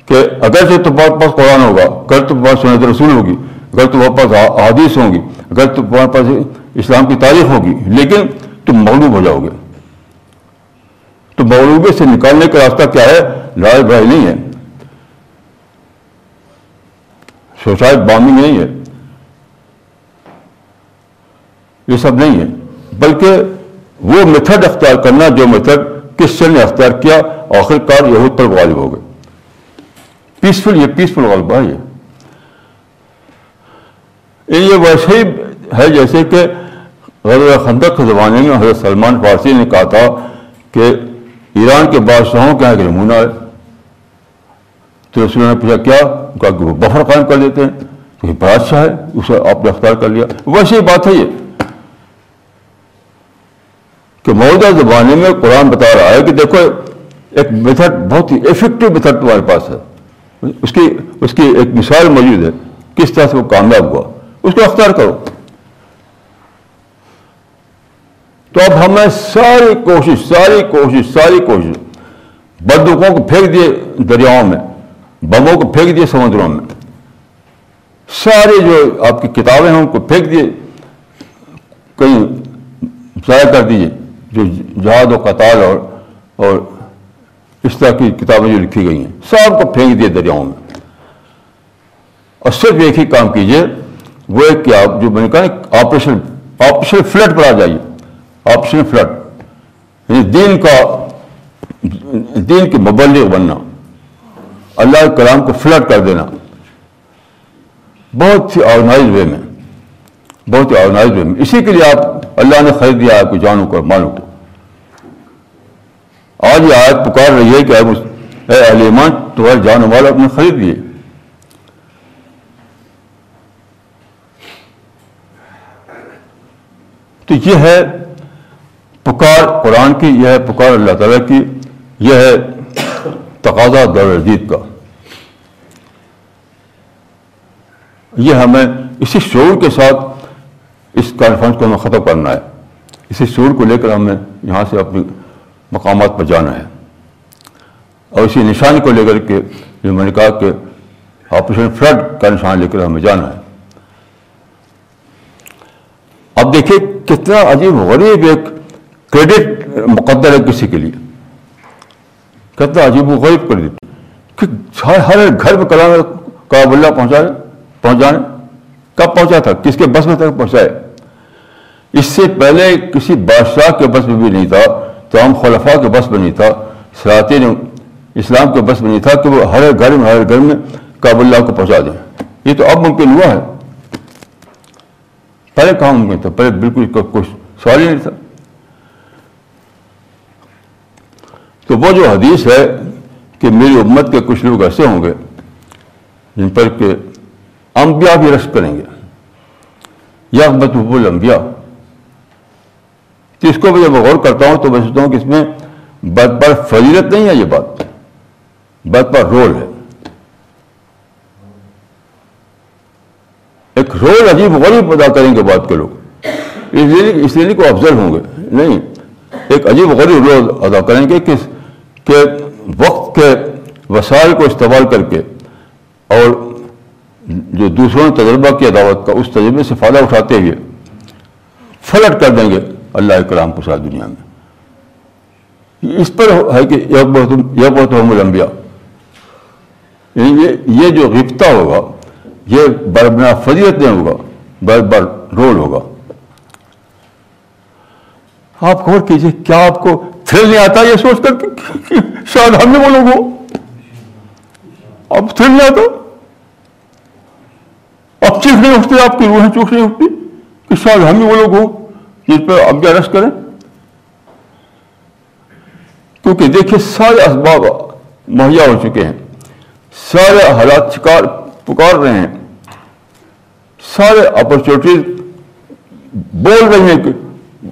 کہ اگر تمہارے پاس قرآن ہوگا اگر تمہارے پاس سنت رسول ہوگی اگر تمہارے پاس حادث ہوں گی اگر تمہارے پاس اسلام کی تاریخ ہوگی لیکن تم مغلوب ہو جاؤ گے تو مغلوبے سے نکالنے کا راستہ کیا ہے لڑائی بھائی نہیں ہے سوسائڈ بامبنگ نہیں ہے یہ سب نہیں ہے، بلکہ وہ میتھڈ اختیار کرنا جو میتھڈ کرسچن نے اختیار کیا، آخر کار یہود پر غالب ہو گئے۔ پیسفل یہ پیسفل غالبہ ہے، یہ۔ ویسے ہی ہے، جیسے کہ غزل خندق کے زمانے میں حضرت سلمان فارسی نے کہا تھا کہ ایران کے بادشاہوں کے یہاں ایک نمونہ ہے۔ تو رسول نے پوچھا، کیا؟ کہا کہ وہ بفر قائم کر دیتے ہیں۔ تو یہ بادشاہ ہے اسے آپ نے اختیار کر لیا۔ ویسے ہی بات ہے یہ۔ کہ موجودہ زمانے میں قرآن بتا رہا ہے کہ دیکھو، ایک میتھڈ بہت ہی افیکٹو میتھڈ تمہارے پاس ہے۔ اس کی اس کی ایک مثال موجود ہے۔ کس طرح سے وہ کامیاب ہوا؟ اس کو اختیار کرو۔ تو اب ہمیں ساری کوشش ساری کوشش ساری کوشش بندوقوں کو پھینک دیے دریاؤں میں، بموں کو پھینک دیے سمندروں میں۔ سارے جو آپ کی کتابیں ہیں، ان کو پھینک دیے، کہیں ضائع کر دیجیے جو جہاد و قطار اور اور اس طرح کی کتابیں جو لکھی گئی ہیں، سب کو پھینک دیے دریاؤں میں۔ اور صرف ایک ہی کام کیجیے وہ ایک کہ آپ جو میں نے کہا آپریشن آپریشن فلڈ پر آ جائیے۔ آپریشن فلڈ یعنی دین کا، دین کے مبلغ بننا۔ اللہ کے کلام کو فلڈ کر دینا۔ بہت ہی آرگنائز وے میں۔ بہت ہی آرگنائز وے میں اسی کے لیے آپ اللہ نے خرید دیا آپ کو جانو کر مانو کو۔ آج یہ آیت پکار رہی ہے کہ اے اہل ایمان، تمہارے جان والا اپنے خرید لیے۔ تو یہ ہے پکار قرآن کی، یہ ہے پکار اللہ تعالیٰ کی، یہ ہے تقاضا دور جدید کا۔ یہ ہمیں اسی شعور کے ساتھ اس کانفرنس کو ہمیں ختم کرنا ہے۔ اسی شعور کو لے کر ہمیں یہاں سے اپنی مقامات پر جانا ہے۔ اور اسی نشان کو لے کر کے جو میں نے کہا کہ آپریشن فلڈ کا نشان لے کر ہمیں جانا ہے۔ اب دیکھیے کتنا عجیب غریب ایک کریڈٹ مقدر ہے کسی کے لیے۔ کتنا عجیب و غریب کریڈٹ کہ ہر گھر میں کلام کاب اللہ پہنچائے پہنچانے۔ کب پہنچا تھا؟ کس کے بس میں تک پہنچائے اس سے پہلے کسی بادشاہ کے بس میں بھی نہیں تھا، تمام خلفاء کے بس میں نہیں تھا سراطین اسلام کے بس میں نہیں تھا کہ وہ ہر گھر میں، ہر گھر میں کاب اللہ کو پہنچا دیں۔ یہ تو اب ممکن ہوا ہے۔ پہلے کہاں ممکن تھا؟ پہلے بالکل کچھ سوال ہی نہیں تھا۔ تو وہ جو حدیث ہے کہ میری امت کے کچھ لوگ ایسے ہوں گے جن پر کہ انبیاء بھی رشک کریں گے یا متحب الانبیاء تو اس کو بھی جب غور کرتا ہوں تو میں سوچتا ہوں کہ اس میں بد پر فضیلت نہیں ہے یہ بات بد پر رول ہے ایک رول عجیب غریب ادا کریں گے بات کے لوگ اس لیے اس لیے کو افضل ہوں گے نہیں ایک عجیب غریب رول ادا کریں گے کہ کہ وقت کے وسائل کو استعمال کر کے اور جو دوسروں نے تجربہ کیا دعوت کا، اس تجربے سے فائدہ اٹھاتے ہوئے فلٹ کر دیں گے اللہ کرام کو ساری دنیا میں۔ اس پر ہے کہ یعنی یہ بہت لمبیا یعنی یہ جو غبطہ ہوگا، یہ بربنا فضیت نہیں ہوگا، بر بر رول ہوگا۔ آپ غور کیجیے کیا آپ کو تھرل نہیں آتا یہ سوچ کر کہ شاید ہم نے وہ لوگ اب تھرل نہیں آتا؟ اب چیخ نہیں اٹھتے آپ کی روحیں چوک نہیں اٹھتی کہ شاید ہم ہی وہ لوگ ہوں جس پہ اب رش کریں۔ کیونکہ دیکھیے، سارے اسباب مہیا ہو چکے ہیں۔ سارے حالات شکار، پکار رہے ہیں۔ سارے اپرچونیٹیز بول رہے ہیں کہ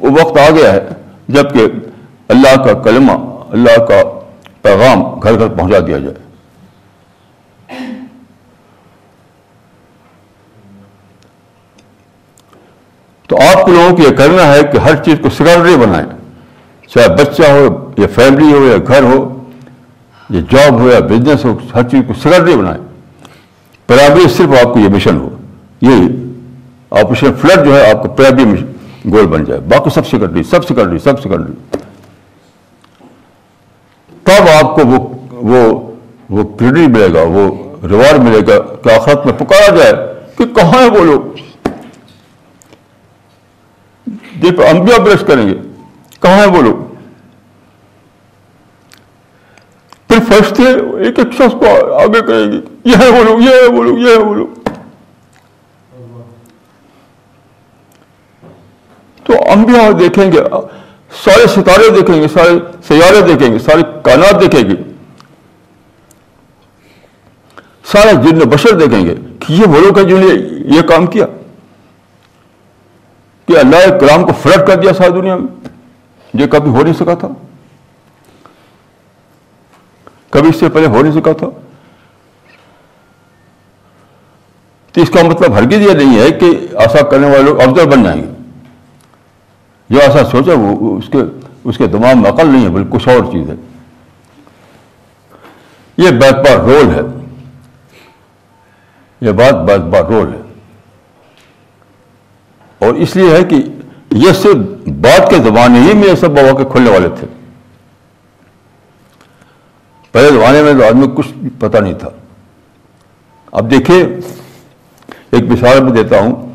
وہ وقت آ گیا ہے، جبکہ اللہ کا کلمہ، اللہ کا پیغام گھر گھر پہنچا دیا جائے۔ تو آپ کو لوگوں کو یہ کرنا ہے کہ ہر چیز کو سیکنڈری بنائیں۔ چاہے بچہ ہو یا فیملی ہو یا گھر ہو، یا جاب ہو یا بزنس ہو، ہر چیز کو سیکنڈری بنائیں۔ پرائمری صرف آپ کو یہ مشن ہو۔ یہ آپریشن فلڈ جو ہے آپ کا پرائمری گول بن جائے۔ باقی سب سیکنڈری سب سیکنڈری سب سیکنڈری تب آپ کو وہ وہ وہ کریڈٹ ملے گا، وہ ریوارڈ ملے گا کہ آخرت میں پکارا جائے کہ کہاں ہے وہ لوگ؟ جس پہ انبیاء برش کریں گے۔ کہاں ہے وہ لوگ؟ پھر فرشتے ایک ایک شخص کو آگے کریں گے۔ یہ ہے وہ لوگ، یہ ہے وہ لوگ، یہ ہے وہ لوگ۔ تو انبیاء دیکھیں گے، سارے ستارے دیکھیں گے، سارے سیارے دیکھیں گے، سارے کائنات دیکھیں گے۔ سارے جن بشر دیکھیں گے کہ یہ وہ لوگ ہیں جنہوں نے یہ کام کیا۔ کہ اللہ کلام کو فلٹ کر دیا ساری دنیا میں۔ یہ کبھی ہو نہیں سکا تھا۔ کبھی اس سے پہلے ہو نہیں سکا تھا۔ تو اس کا مطلب ہرگز یہ نہیں ہے کہ ایسا کرنے والے لوگ افضل بن جائیں گے۔ جو ایسا سوچا وہ اس کے اس کے دماغ میں عقل نہیں ہے، بلکہ کچھ اور چیز ہے۔ یہ بیک بار رول ہے۔ یہ بات بیک بار رول ہے۔ اور اس لیے ہے کہ یہ صرف بات کے زمانے ہی میں یہ سب بابا کے کھلنے والے تھے۔ پہلے زمانے میں تو آدمی کچھ پتہ نہیں تھا۔ اب دیکھیے، ایک مثال میں دیتا ہوں۔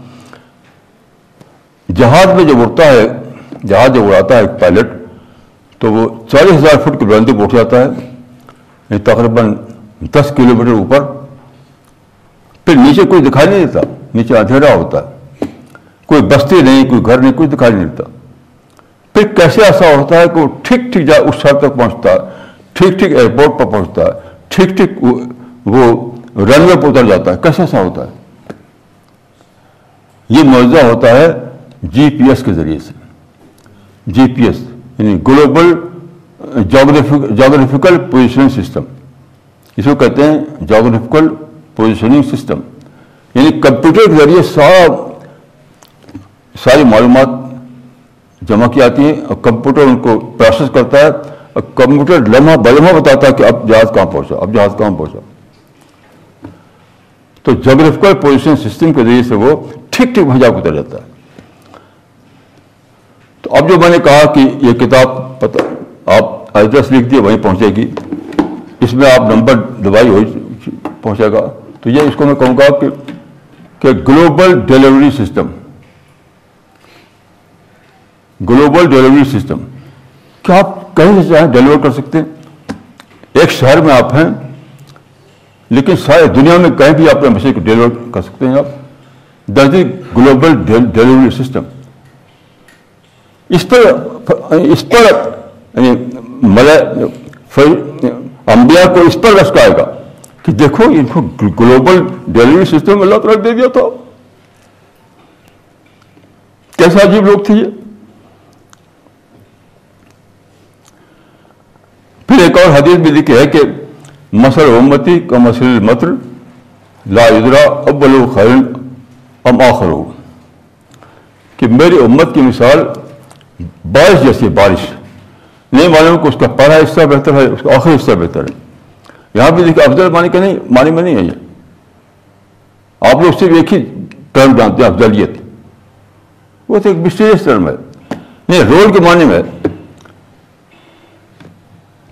جہاز میں جب اڑتا ہے، جہاز جب اڑاتا ہے ایک پائلٹ، تو وہ چالیس ہزار فٹ کی بلندی پہ اٹھ جاتا ہے۔ یعنی تقریباً دس کلو میٹر اوپر۔ پھر نیچے کوئی دکھائی نہیں دیتا، نیچے اندھیرا ہوتا ہے۔ کوئی بستی نہیں، کوئی گھر نہیں، کوئی دکھائی نہیں دیتا۔ پھر کیسے ایسا ہوتا ہے کہ وہ ٹھیک ٹھیک جا اس شہر تک پہنچتا ہے، ٹھیک ٹھیک ایئرپورٹ پر پہنچتا ہے، ٹھیک ٹھیک وہ رن وے پہ اتر جاتا ہے۔ کیسے ایسا ہوتا ہے؟ یہ معاوضہ ہوتا ہے جی پی ایس کے ذریعے سے۔ جی پی ایس یعنی گلوبل جاگرفیکل پوزیشننگ سسٹم۔ اس کو کہتے ہیں جاگرفیکل پوزیشننگ سسٹم۔ یعنی کمپیوٹر کے ذریعے سارا ساری معلومات جمع کی آتی ہیں اور کمپیوٹر ان کو پروسیس کرتا ہے اور کمپیوٹر لمحہ بلمحہ بتاتا ہے کہ اب جہاز کہاں پہنچا، اب جہاز کہاں پہنچا۔ تو جغرفیکل پوزیشن سسٹم کے ذریعے سے وہ ٹھیک ٹھیک بھجا اتر جاتا ہے۔ تو اب جو میں نے کہا کہ یہ کتاب پتا آپ ایڈریس لکھ دیے، وہیں پہنچے گی۔ اس میں آپ نمبر دبائی ہو پہنچے گا۔ تو یہ اس کو میں کہوں گا کہ global delivery system. Global delivery system. کیا آپ کہیں سے چاہیں ڈیلیور کر سکتے ہیں؟ ایک شہر میں آپ ہیں، لیکن سارے دنیا میں کہیں بھی اپنے میسج کو ڈیلیور کر سکتے ہیں آپ۔ That is global delivery system. اس پر اس پر یعنی انبیاء کو اس پر رسکائے گا کہ دیکھو، ان کو گلوبل ڈیلیوری سسٹم اللہ تعالیٰ دے دیا تھا۔ کیسا عجیب لوگ تھے یہ؟ پھر ایک اور حدیث بھی لکھی ہے کہ مسل امتی کا مسل متر لا ادرا ابل خیر ام آخر ہو۔ کہ میری امت کی مثال بارش جیسی بارش۔ نہیں معلوم کہ اس کا پہلا حصہ بہتر ہے، اس کا آخری حصہ بہتر ہے۔ یہاں بھی دیکھیے افضل مانی کا نہیں مانی میں نہیں ہے یہ۔ آپ لوگ صرف ایک ہی ٹرم جانتے ہیں، افضلیت۔ وہ تو ایک مسٹیریس ٹرم ہے۔ نہیں رول کے معنی میں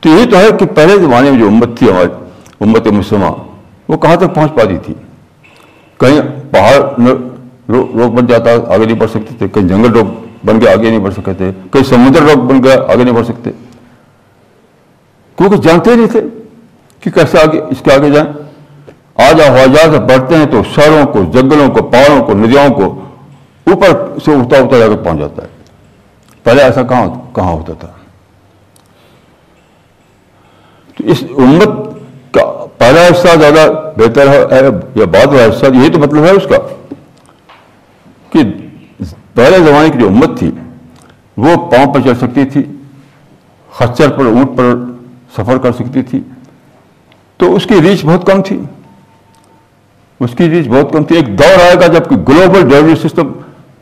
تو یہی تو ہے کہ پہلے زمانے میں جو امت تھی ہماری، امت مسلمہ، وہ کہاں تک پہنچ پاتی تھی؟ کہیں پہاڑ روک بن جاتا، آگے نہیں بڑھ سکتے تھے، کہیں جنگل روک بن کے آگے نہیں بڑھ سکتے تھے، کہیں سمندر روک بن گیا آگے نہیں بڑھ سکتے۔ کیونکہ جانتے نہیں تھے کہ کیسے آگے، اس کے آگے جائیں۔ آج ہوا جہاز سے بڑھتے ہیں تو شہروں کو، جنگلوں کو، پہاڑوں کو، ندیوں کو اوپر سے اٹھتا اٹھتا جا کے پہنچ جاتا ہے۔ پہلے ایسا کہاں کہاں ہوتا تھا؟ تو اس امت کا پہلا حصہ زیادہ بہتر ہے یا بعد والا حصہ، یہی تو مطلب ہے اس کا۔ کہ پہلے زمانے کی جو امت تھی، وہ پاؤں پر چل سکتی تھی، خچر پر، اونٹ پر سفر کر سکتی تھی۔ تو اس کی ریچ بہت کم تھی۔ اس کی ریچ بہت کم تھی۔ ایک دور آئے گا جبکہ گلوبل ڈیلیوری سسٹم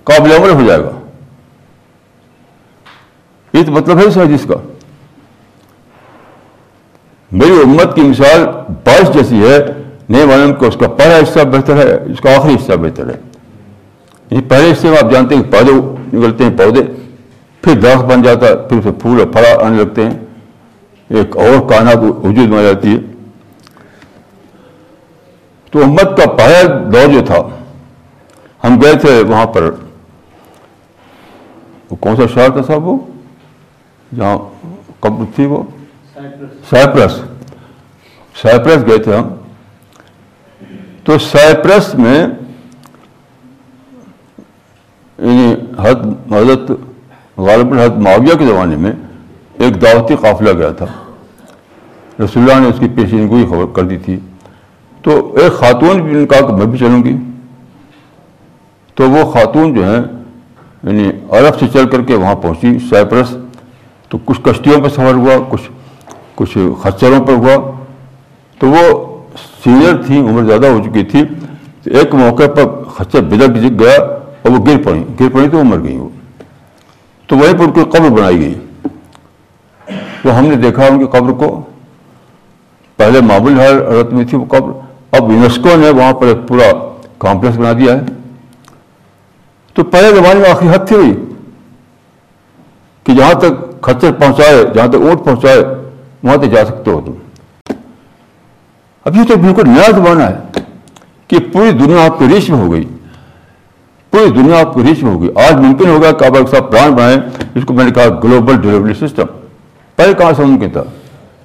قابل عمل ہو جائے گا۔ یہ تو مطلب ہے اس حدیث کا۔ میری امت کی مثال بارش جیسی ہے۔ نہیں معلوم کہ اس کا پہلا حصہ بہتر ہے، اس کا آخری حصہ بہتر ہے۔ یعنی پہلے حصے میں آپ جانتے ہیں کہ پودے نکلتے ہیں پودے، پھر درخت بن جاتا ہے پھر اسے پھول اور پھڑا آنے لگتے ہیں۔ ایک اور کائنات وجود میں آ جاتی ہے۔ تو امت کا پہلا دور جو تھا، ہم گئے تھے وہاں پر۔ وہ کون سا شہر تھا صاحب وہ؟ جہاں قبر تھی وہ؟ سائپرس سائپرس گئے تھے ہم تو سائپرس میں یعنی حضرت حضرت غالب حضرت معاویہ کے زمانے میں ایک دعوتی قافلہ گیا تھا۔ رسول اللہ نے اس کی پیشین گوئی خبر کر دی تھی۔ تو ایک خاتون بھی نے کہا کہ میں بھی چلوں گی۔ تو وہ خاتون جو ہیں یعنی عرب سے چل کر کے وہاں پہنچی سائپرس تو کچھ کشتیوں پہ سفر ہوا، کچھ کچھ خچروں پر ہوا۔ تو وہ سینئر تھیں، عمر زیادہ ہو چکی تھی۔ تو ایک موقع پر خچر بدک گیا اور وہ گر پڑی گر پڑی تو وہ مر گئی وہ۔ تو وہیں پر ان کی قبر بنائی گئی۔ تو ہم نے دیکھا ان کی قبر کو۔ پہلے معمول حالت میں تھی وہ قبر۔ اب یونیسکو نے وہاں پر ایک پورا کمپلیکس بنا دیا ہے۔ تو پہلے زمانے میں آخری حد تھی۔ ہوئی کہ جہاں تک کچر پہنچائے، جہاں تک اونٹ پہنچائے وہاں تک جا سکتے ہو تم۔ اب یہ تو بالکل نیا زمانہ ہے کہ پوری دنیا آپ کی ریچ میں ہو گئی۔ پوری دنیا آپ کی ریچ میں ہوگی آج ممکن ہوگا کہ آپ ایک پلان بنائیں، جس کو میں نے کہا گلوبل ڈیلیوری سسٹم پہلے کہاں سے ممکن تھا؟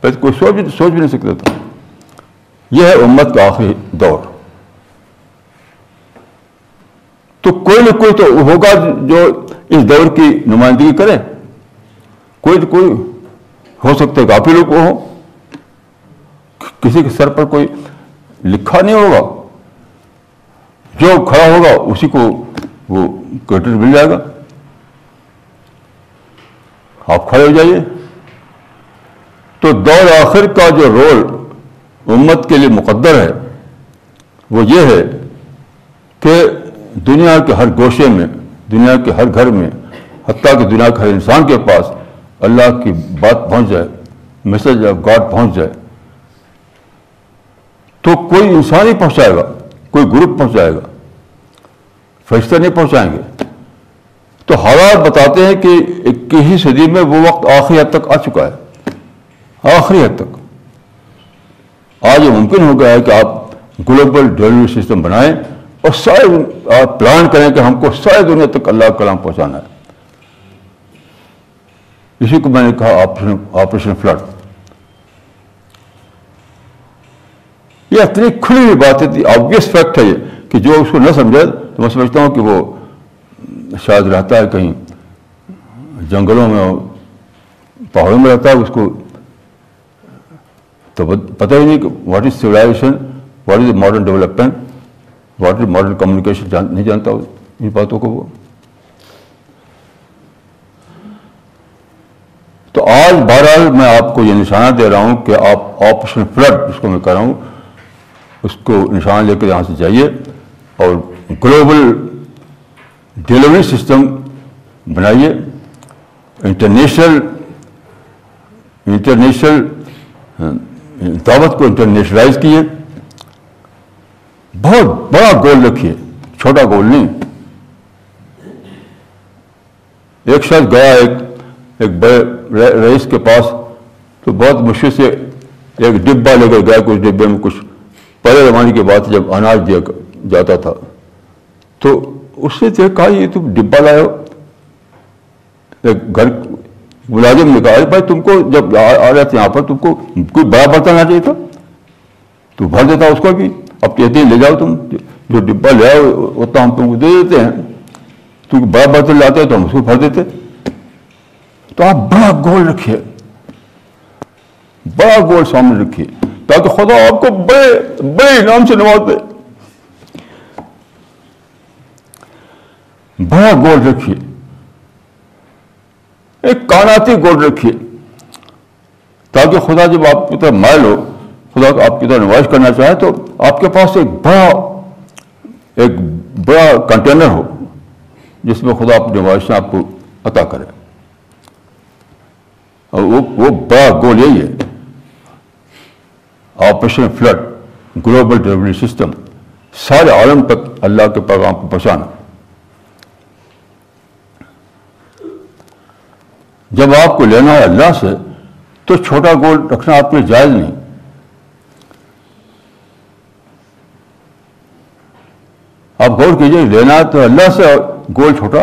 پہلے کوئی سوچ بھی سوچ بھی نہیں سکتا تھا۔ یہ ہے امت کا آخری دور۔ تو کوئی نہ کوئی تو ہوگا جو اس دور کی نمائندگی کرے۔ کوئی نہ کوئی ہو سکتا ہے کافی لوگ ہو کسی کے سر پر کوئی لکھا نہیں ہوگا۔ جو کھڑا ہوگا، اسی کو وہ کیٹر مل جائے گا۔ آپ کھڑے ہو جائیے۔ تو دور آخر کا جو رول امت کے لیے مقدر ہے، وہ یہ ہے کہ دنیا کے ہر گوشے میں، دنیا کے ہر گھر میں، حتیٰ کہ دنیا کے ہر انسان کے پاس اللہ کی بات پہنچ جائے میسج آف گاڈ پہنچ جائے، تو کوئی انسان ہی پہنچائے گا، کوئی گروپ پہنچائے گا فرشتہ نہیں پہنچائیں گے۔ تو حالات بتاتے ہیں کہ اکیسویں صدی میں وہ وقت آخری حد تک آ چکا ہے، آخری حد تک۔ آج یہ ممکن ہو گیا ہے کہ آپ گلوبل ڈیلیوری سسٹم بنائیں اور سارے آپ پلان کریں کہ ہم کو ساری دنیا تک اللہ کلام پہنچانا ہے۔ اسی کو میں نے کہا آپریشن آپریشن فلڈ۔ یہ اتنی کھلی ہوئی بات ہے آبویس فیکٹ ہے یہ کہ جو اس کو نہ سمجھے تو میں سمجھتا ہوں کہ وہ شاید رہتا ہے کہیں جنگلوں میں پہاڑوں میں رہتا ہے، اس کو تو پتہ ہی نہیں کہ what is civilisation what is modern development what is modern communication نہیں جانتا ان باتوں کو وہ۔ تو آج بہرحال میں آپ کو یہ نشانہ دے رہا ہوں کہ آپ آپریشن فلڈ اس کو میں کر رہا ہوں، اس کو نشان لے کر یہاں سے جائیے اور گلوبل ڈیلیوری سسٹم بنائیے۔ انٹرنیشنل انٹرنیشنل، دعوت کو انٹرنیشنلائز کیے بہت بڑا گول رکھیے، چھوٹا گول نہیں۔ ایک شخص گیا، ایک ایک بڑے رئیس کے پاس تو بہت مشکل سے ایک ڈبا لے کر گیا، کچھ ڈبے میں کچھ پہلے زمانے کی بات جب اناج دیا جاتا تھا۔ تو اس نے دیکھا یہ تم ڈبا لائے ہو؟ ایک گھر ملازم نے کہا بھائی، تم کو جب آ رہے تھے یہاں پر، تم کو کوئی بڑا برتن آنا چاہیے تھا؟ تو بھر دیتا اس کو بھی اب کہتے ہیں لے جاؤ تم، جو ڈبا لے آؤ اتنا ہم تم کو دے دیتے ہیں۔ کیونکہ بڑا برتن لاتے تو ہم اس کو بھر دیتے۔ تو آپ بڑا گول رکھیے۔ بڑا گول سامنے رکھیے۔ تاکہ خدا آپ کو بڑے بڑے انعام سے نواز دے بڑا گول رکھیے۔ ایک کاناتی گول رکھیے۔ تاکہ خدا جب آپ کی طرح مائل ہو، خدا آپ کی طرح نمائش کرنا چاہے، تو آپ کے پاس ایک بڑا ایک بڑا کنٹینر ہو، جس میں خدا اپنی نمائشیں آپ کو عطا کرے۔ اور وہ وہ بڑا گول یہی ہے۔ Operation flood global delivery system سارے عالم تک اللہ کے پیغام کو پہنچانا۔ جب آپ کو لینا ہے اللہ سے، تو چھوٹا گول رکھنا آپ میں جائز نہیں۔ آپ غور کیجیے لینا ہے تو اللہ سے گول چھوٹا۔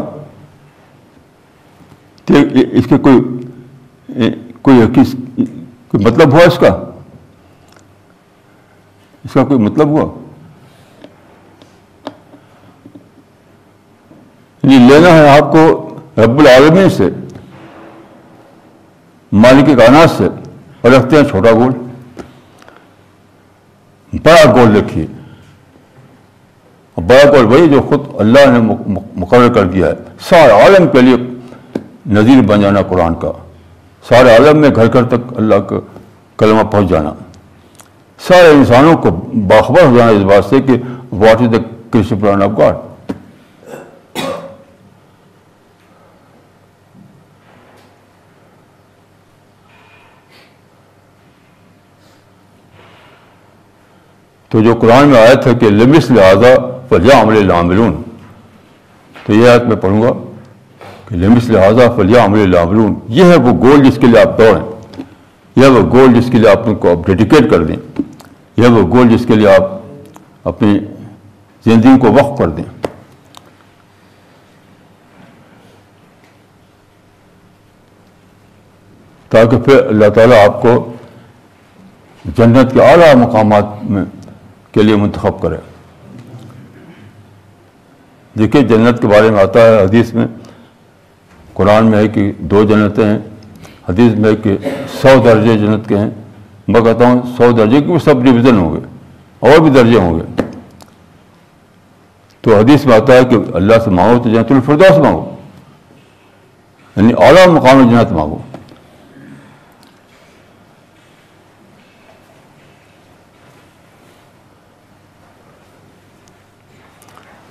اس کے کوئی کوئی کوئی مطلب ہوا اس کا؟ اس کا کوئی مطلب ہوا؟ یعنی لینا ہے آپ کو رب العالمین سے، مالک کائنات سے، اور رکھتے ہیں چھوٹا گول۔ بڑا گول رکھیے۔ بڑا گول وہی جو خود اللہ نے مقرر کر دیا ہے۔ سارے عالم کے لیے نظیر بن جانا قرآن کا۔ سارے عالم میں گھر گھر تک اللہ کا کلمہ پہنچ جانا۔ سارے انسانوں کو باخبر ہو جانا اس بات سے کہ what is the Christian plan of God. تو جو قرآن میں آیا تھا کہ لمس لہٰذا فلیہ عمل عاملون تو یہ آیت میں پڑھوں گا۔ لمس لہٰذا فلیہ عمل عاملون یہ ہے وہ گول جس کے لیے آپ دوڑیں، یہ وہ گول جس کے لیے آپ کو آپ ڈیڈیکیٹ کر دیں، یہ وہ گول جس کے لیے آپ اپنی زندگی کو وقف کر دیں۔ تاکہ پھر اللہ تعالیٰ آپ کو جنت کے اعلیٰ مقامات میں کے لیے منتخب کرے۔ دیکھیے جنت کے بارے میں آتا ہے حدیث میں قرآن میں ہے کہ دو جنتیں ہیں، حدیث میں ہے کہ سو درجے جنت کے ہیں۔ میں کہتا ہوں سو درجے کی سب ڈویژن ہوں گے، اور بھی درجے ہوں گے۔ تو حدیث میں آتا ہے کہ اللہ سے مانگو تو جنت الفردوس مانگو یعنی اعلیٰ مقام جنت مانگو۔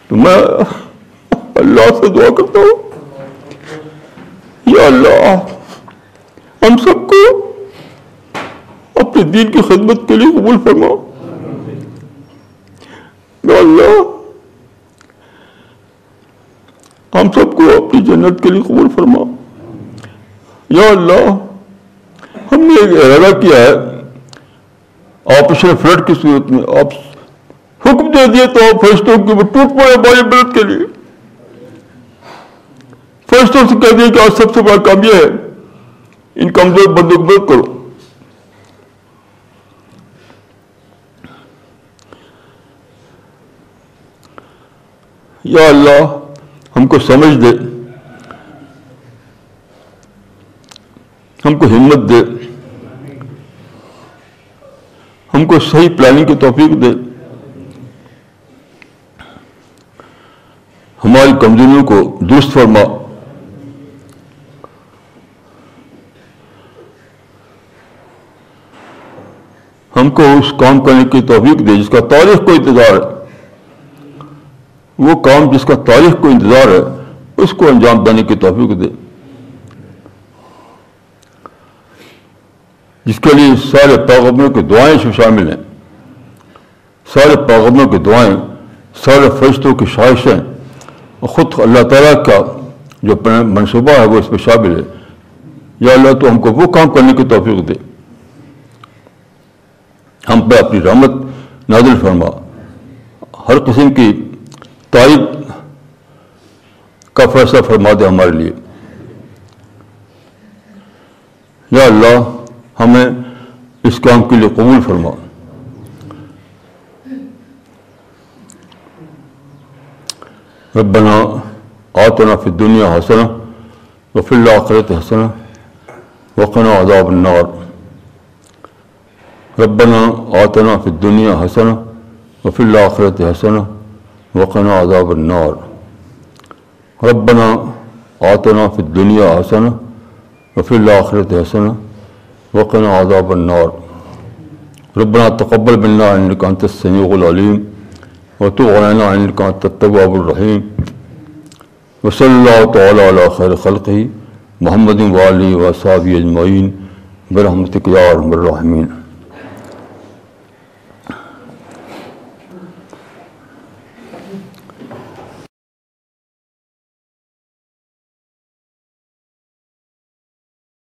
تو میں اللہ سے دعا کرتا ہوں۔ یا اللہ، ہم سب کو اپنے دین کی خدمت کے لیے قبول فرما۔ یا اللہ، ہم سب کو اپنی جنت کے لیے قبول فرما۔ یا اللہ، ہم نے ایک ارادہ کیا ہے۔ آپریشن فلڈ کی صورت میں آپ حکم دے دیے تو فرشتوں کی وہ ٹوٹ پڑے ہماری مدد کے لیے۔ فرشتوں سے کہہ دیے کہ آج سب سے بڑا کام یہ ہے، ان کمزور بندوں کو مدد کرو۔ یا اللہ، ہم کو سمجھ دے۔ ہم کو ہمت دے۔ ہم کو صحیح پلاننگ کی توفیق دے۔ ہماری کمزوریوں کو درست فرما۔ ہم کو اس کام کرنے کی توفیق دے، جس کا تاریخ کو انتظار ہے۔ وہ کام جس کا تاریخ کو انتظار ہے، اس کو انجام دینے کی توفیق دے۔ جس کے لیے سارے پیغمبروں کی دعائیں سے شامل ہیں۔ سارے پیغمبروں کی دعائیں، سارے فرشتوں کی خواہشیں۔ خود اللہ تعالیٰ کا جو منصوبہ ہے، وہ اس میں شامل ہے۔ یا اللہ تو ہم کو وہ کام کرنے کی توفیق دے۔ ہم پہ اپنی رحمت نازل فرما۔ ہر قسم کی تعریف کا فیصلہ فرما دے ہمارے لیے۔ یا اللہ، ہمیں اس کام کے لیے قبول فرما۔ ربنا آتنا فی الدنیا حسنا وفی الآخرت حسنا وقنا عذاب النار۔ ربنا آتنا في الدنيا حسنة وفي الآخرة حسنة وقنا عذاب النار. ربنا آتنا في الدنيا حسنة وفي الآخرة حسنة وقنا عذاب النار. ربنا تقبل منا إنك أنت السميع العليم وتب علينا إنك أنت التواب الرحيم وصلى الله تعالى على خير خلقه محمد وآله وصحبه أجمعين برحمتك يا أرحم الراحمين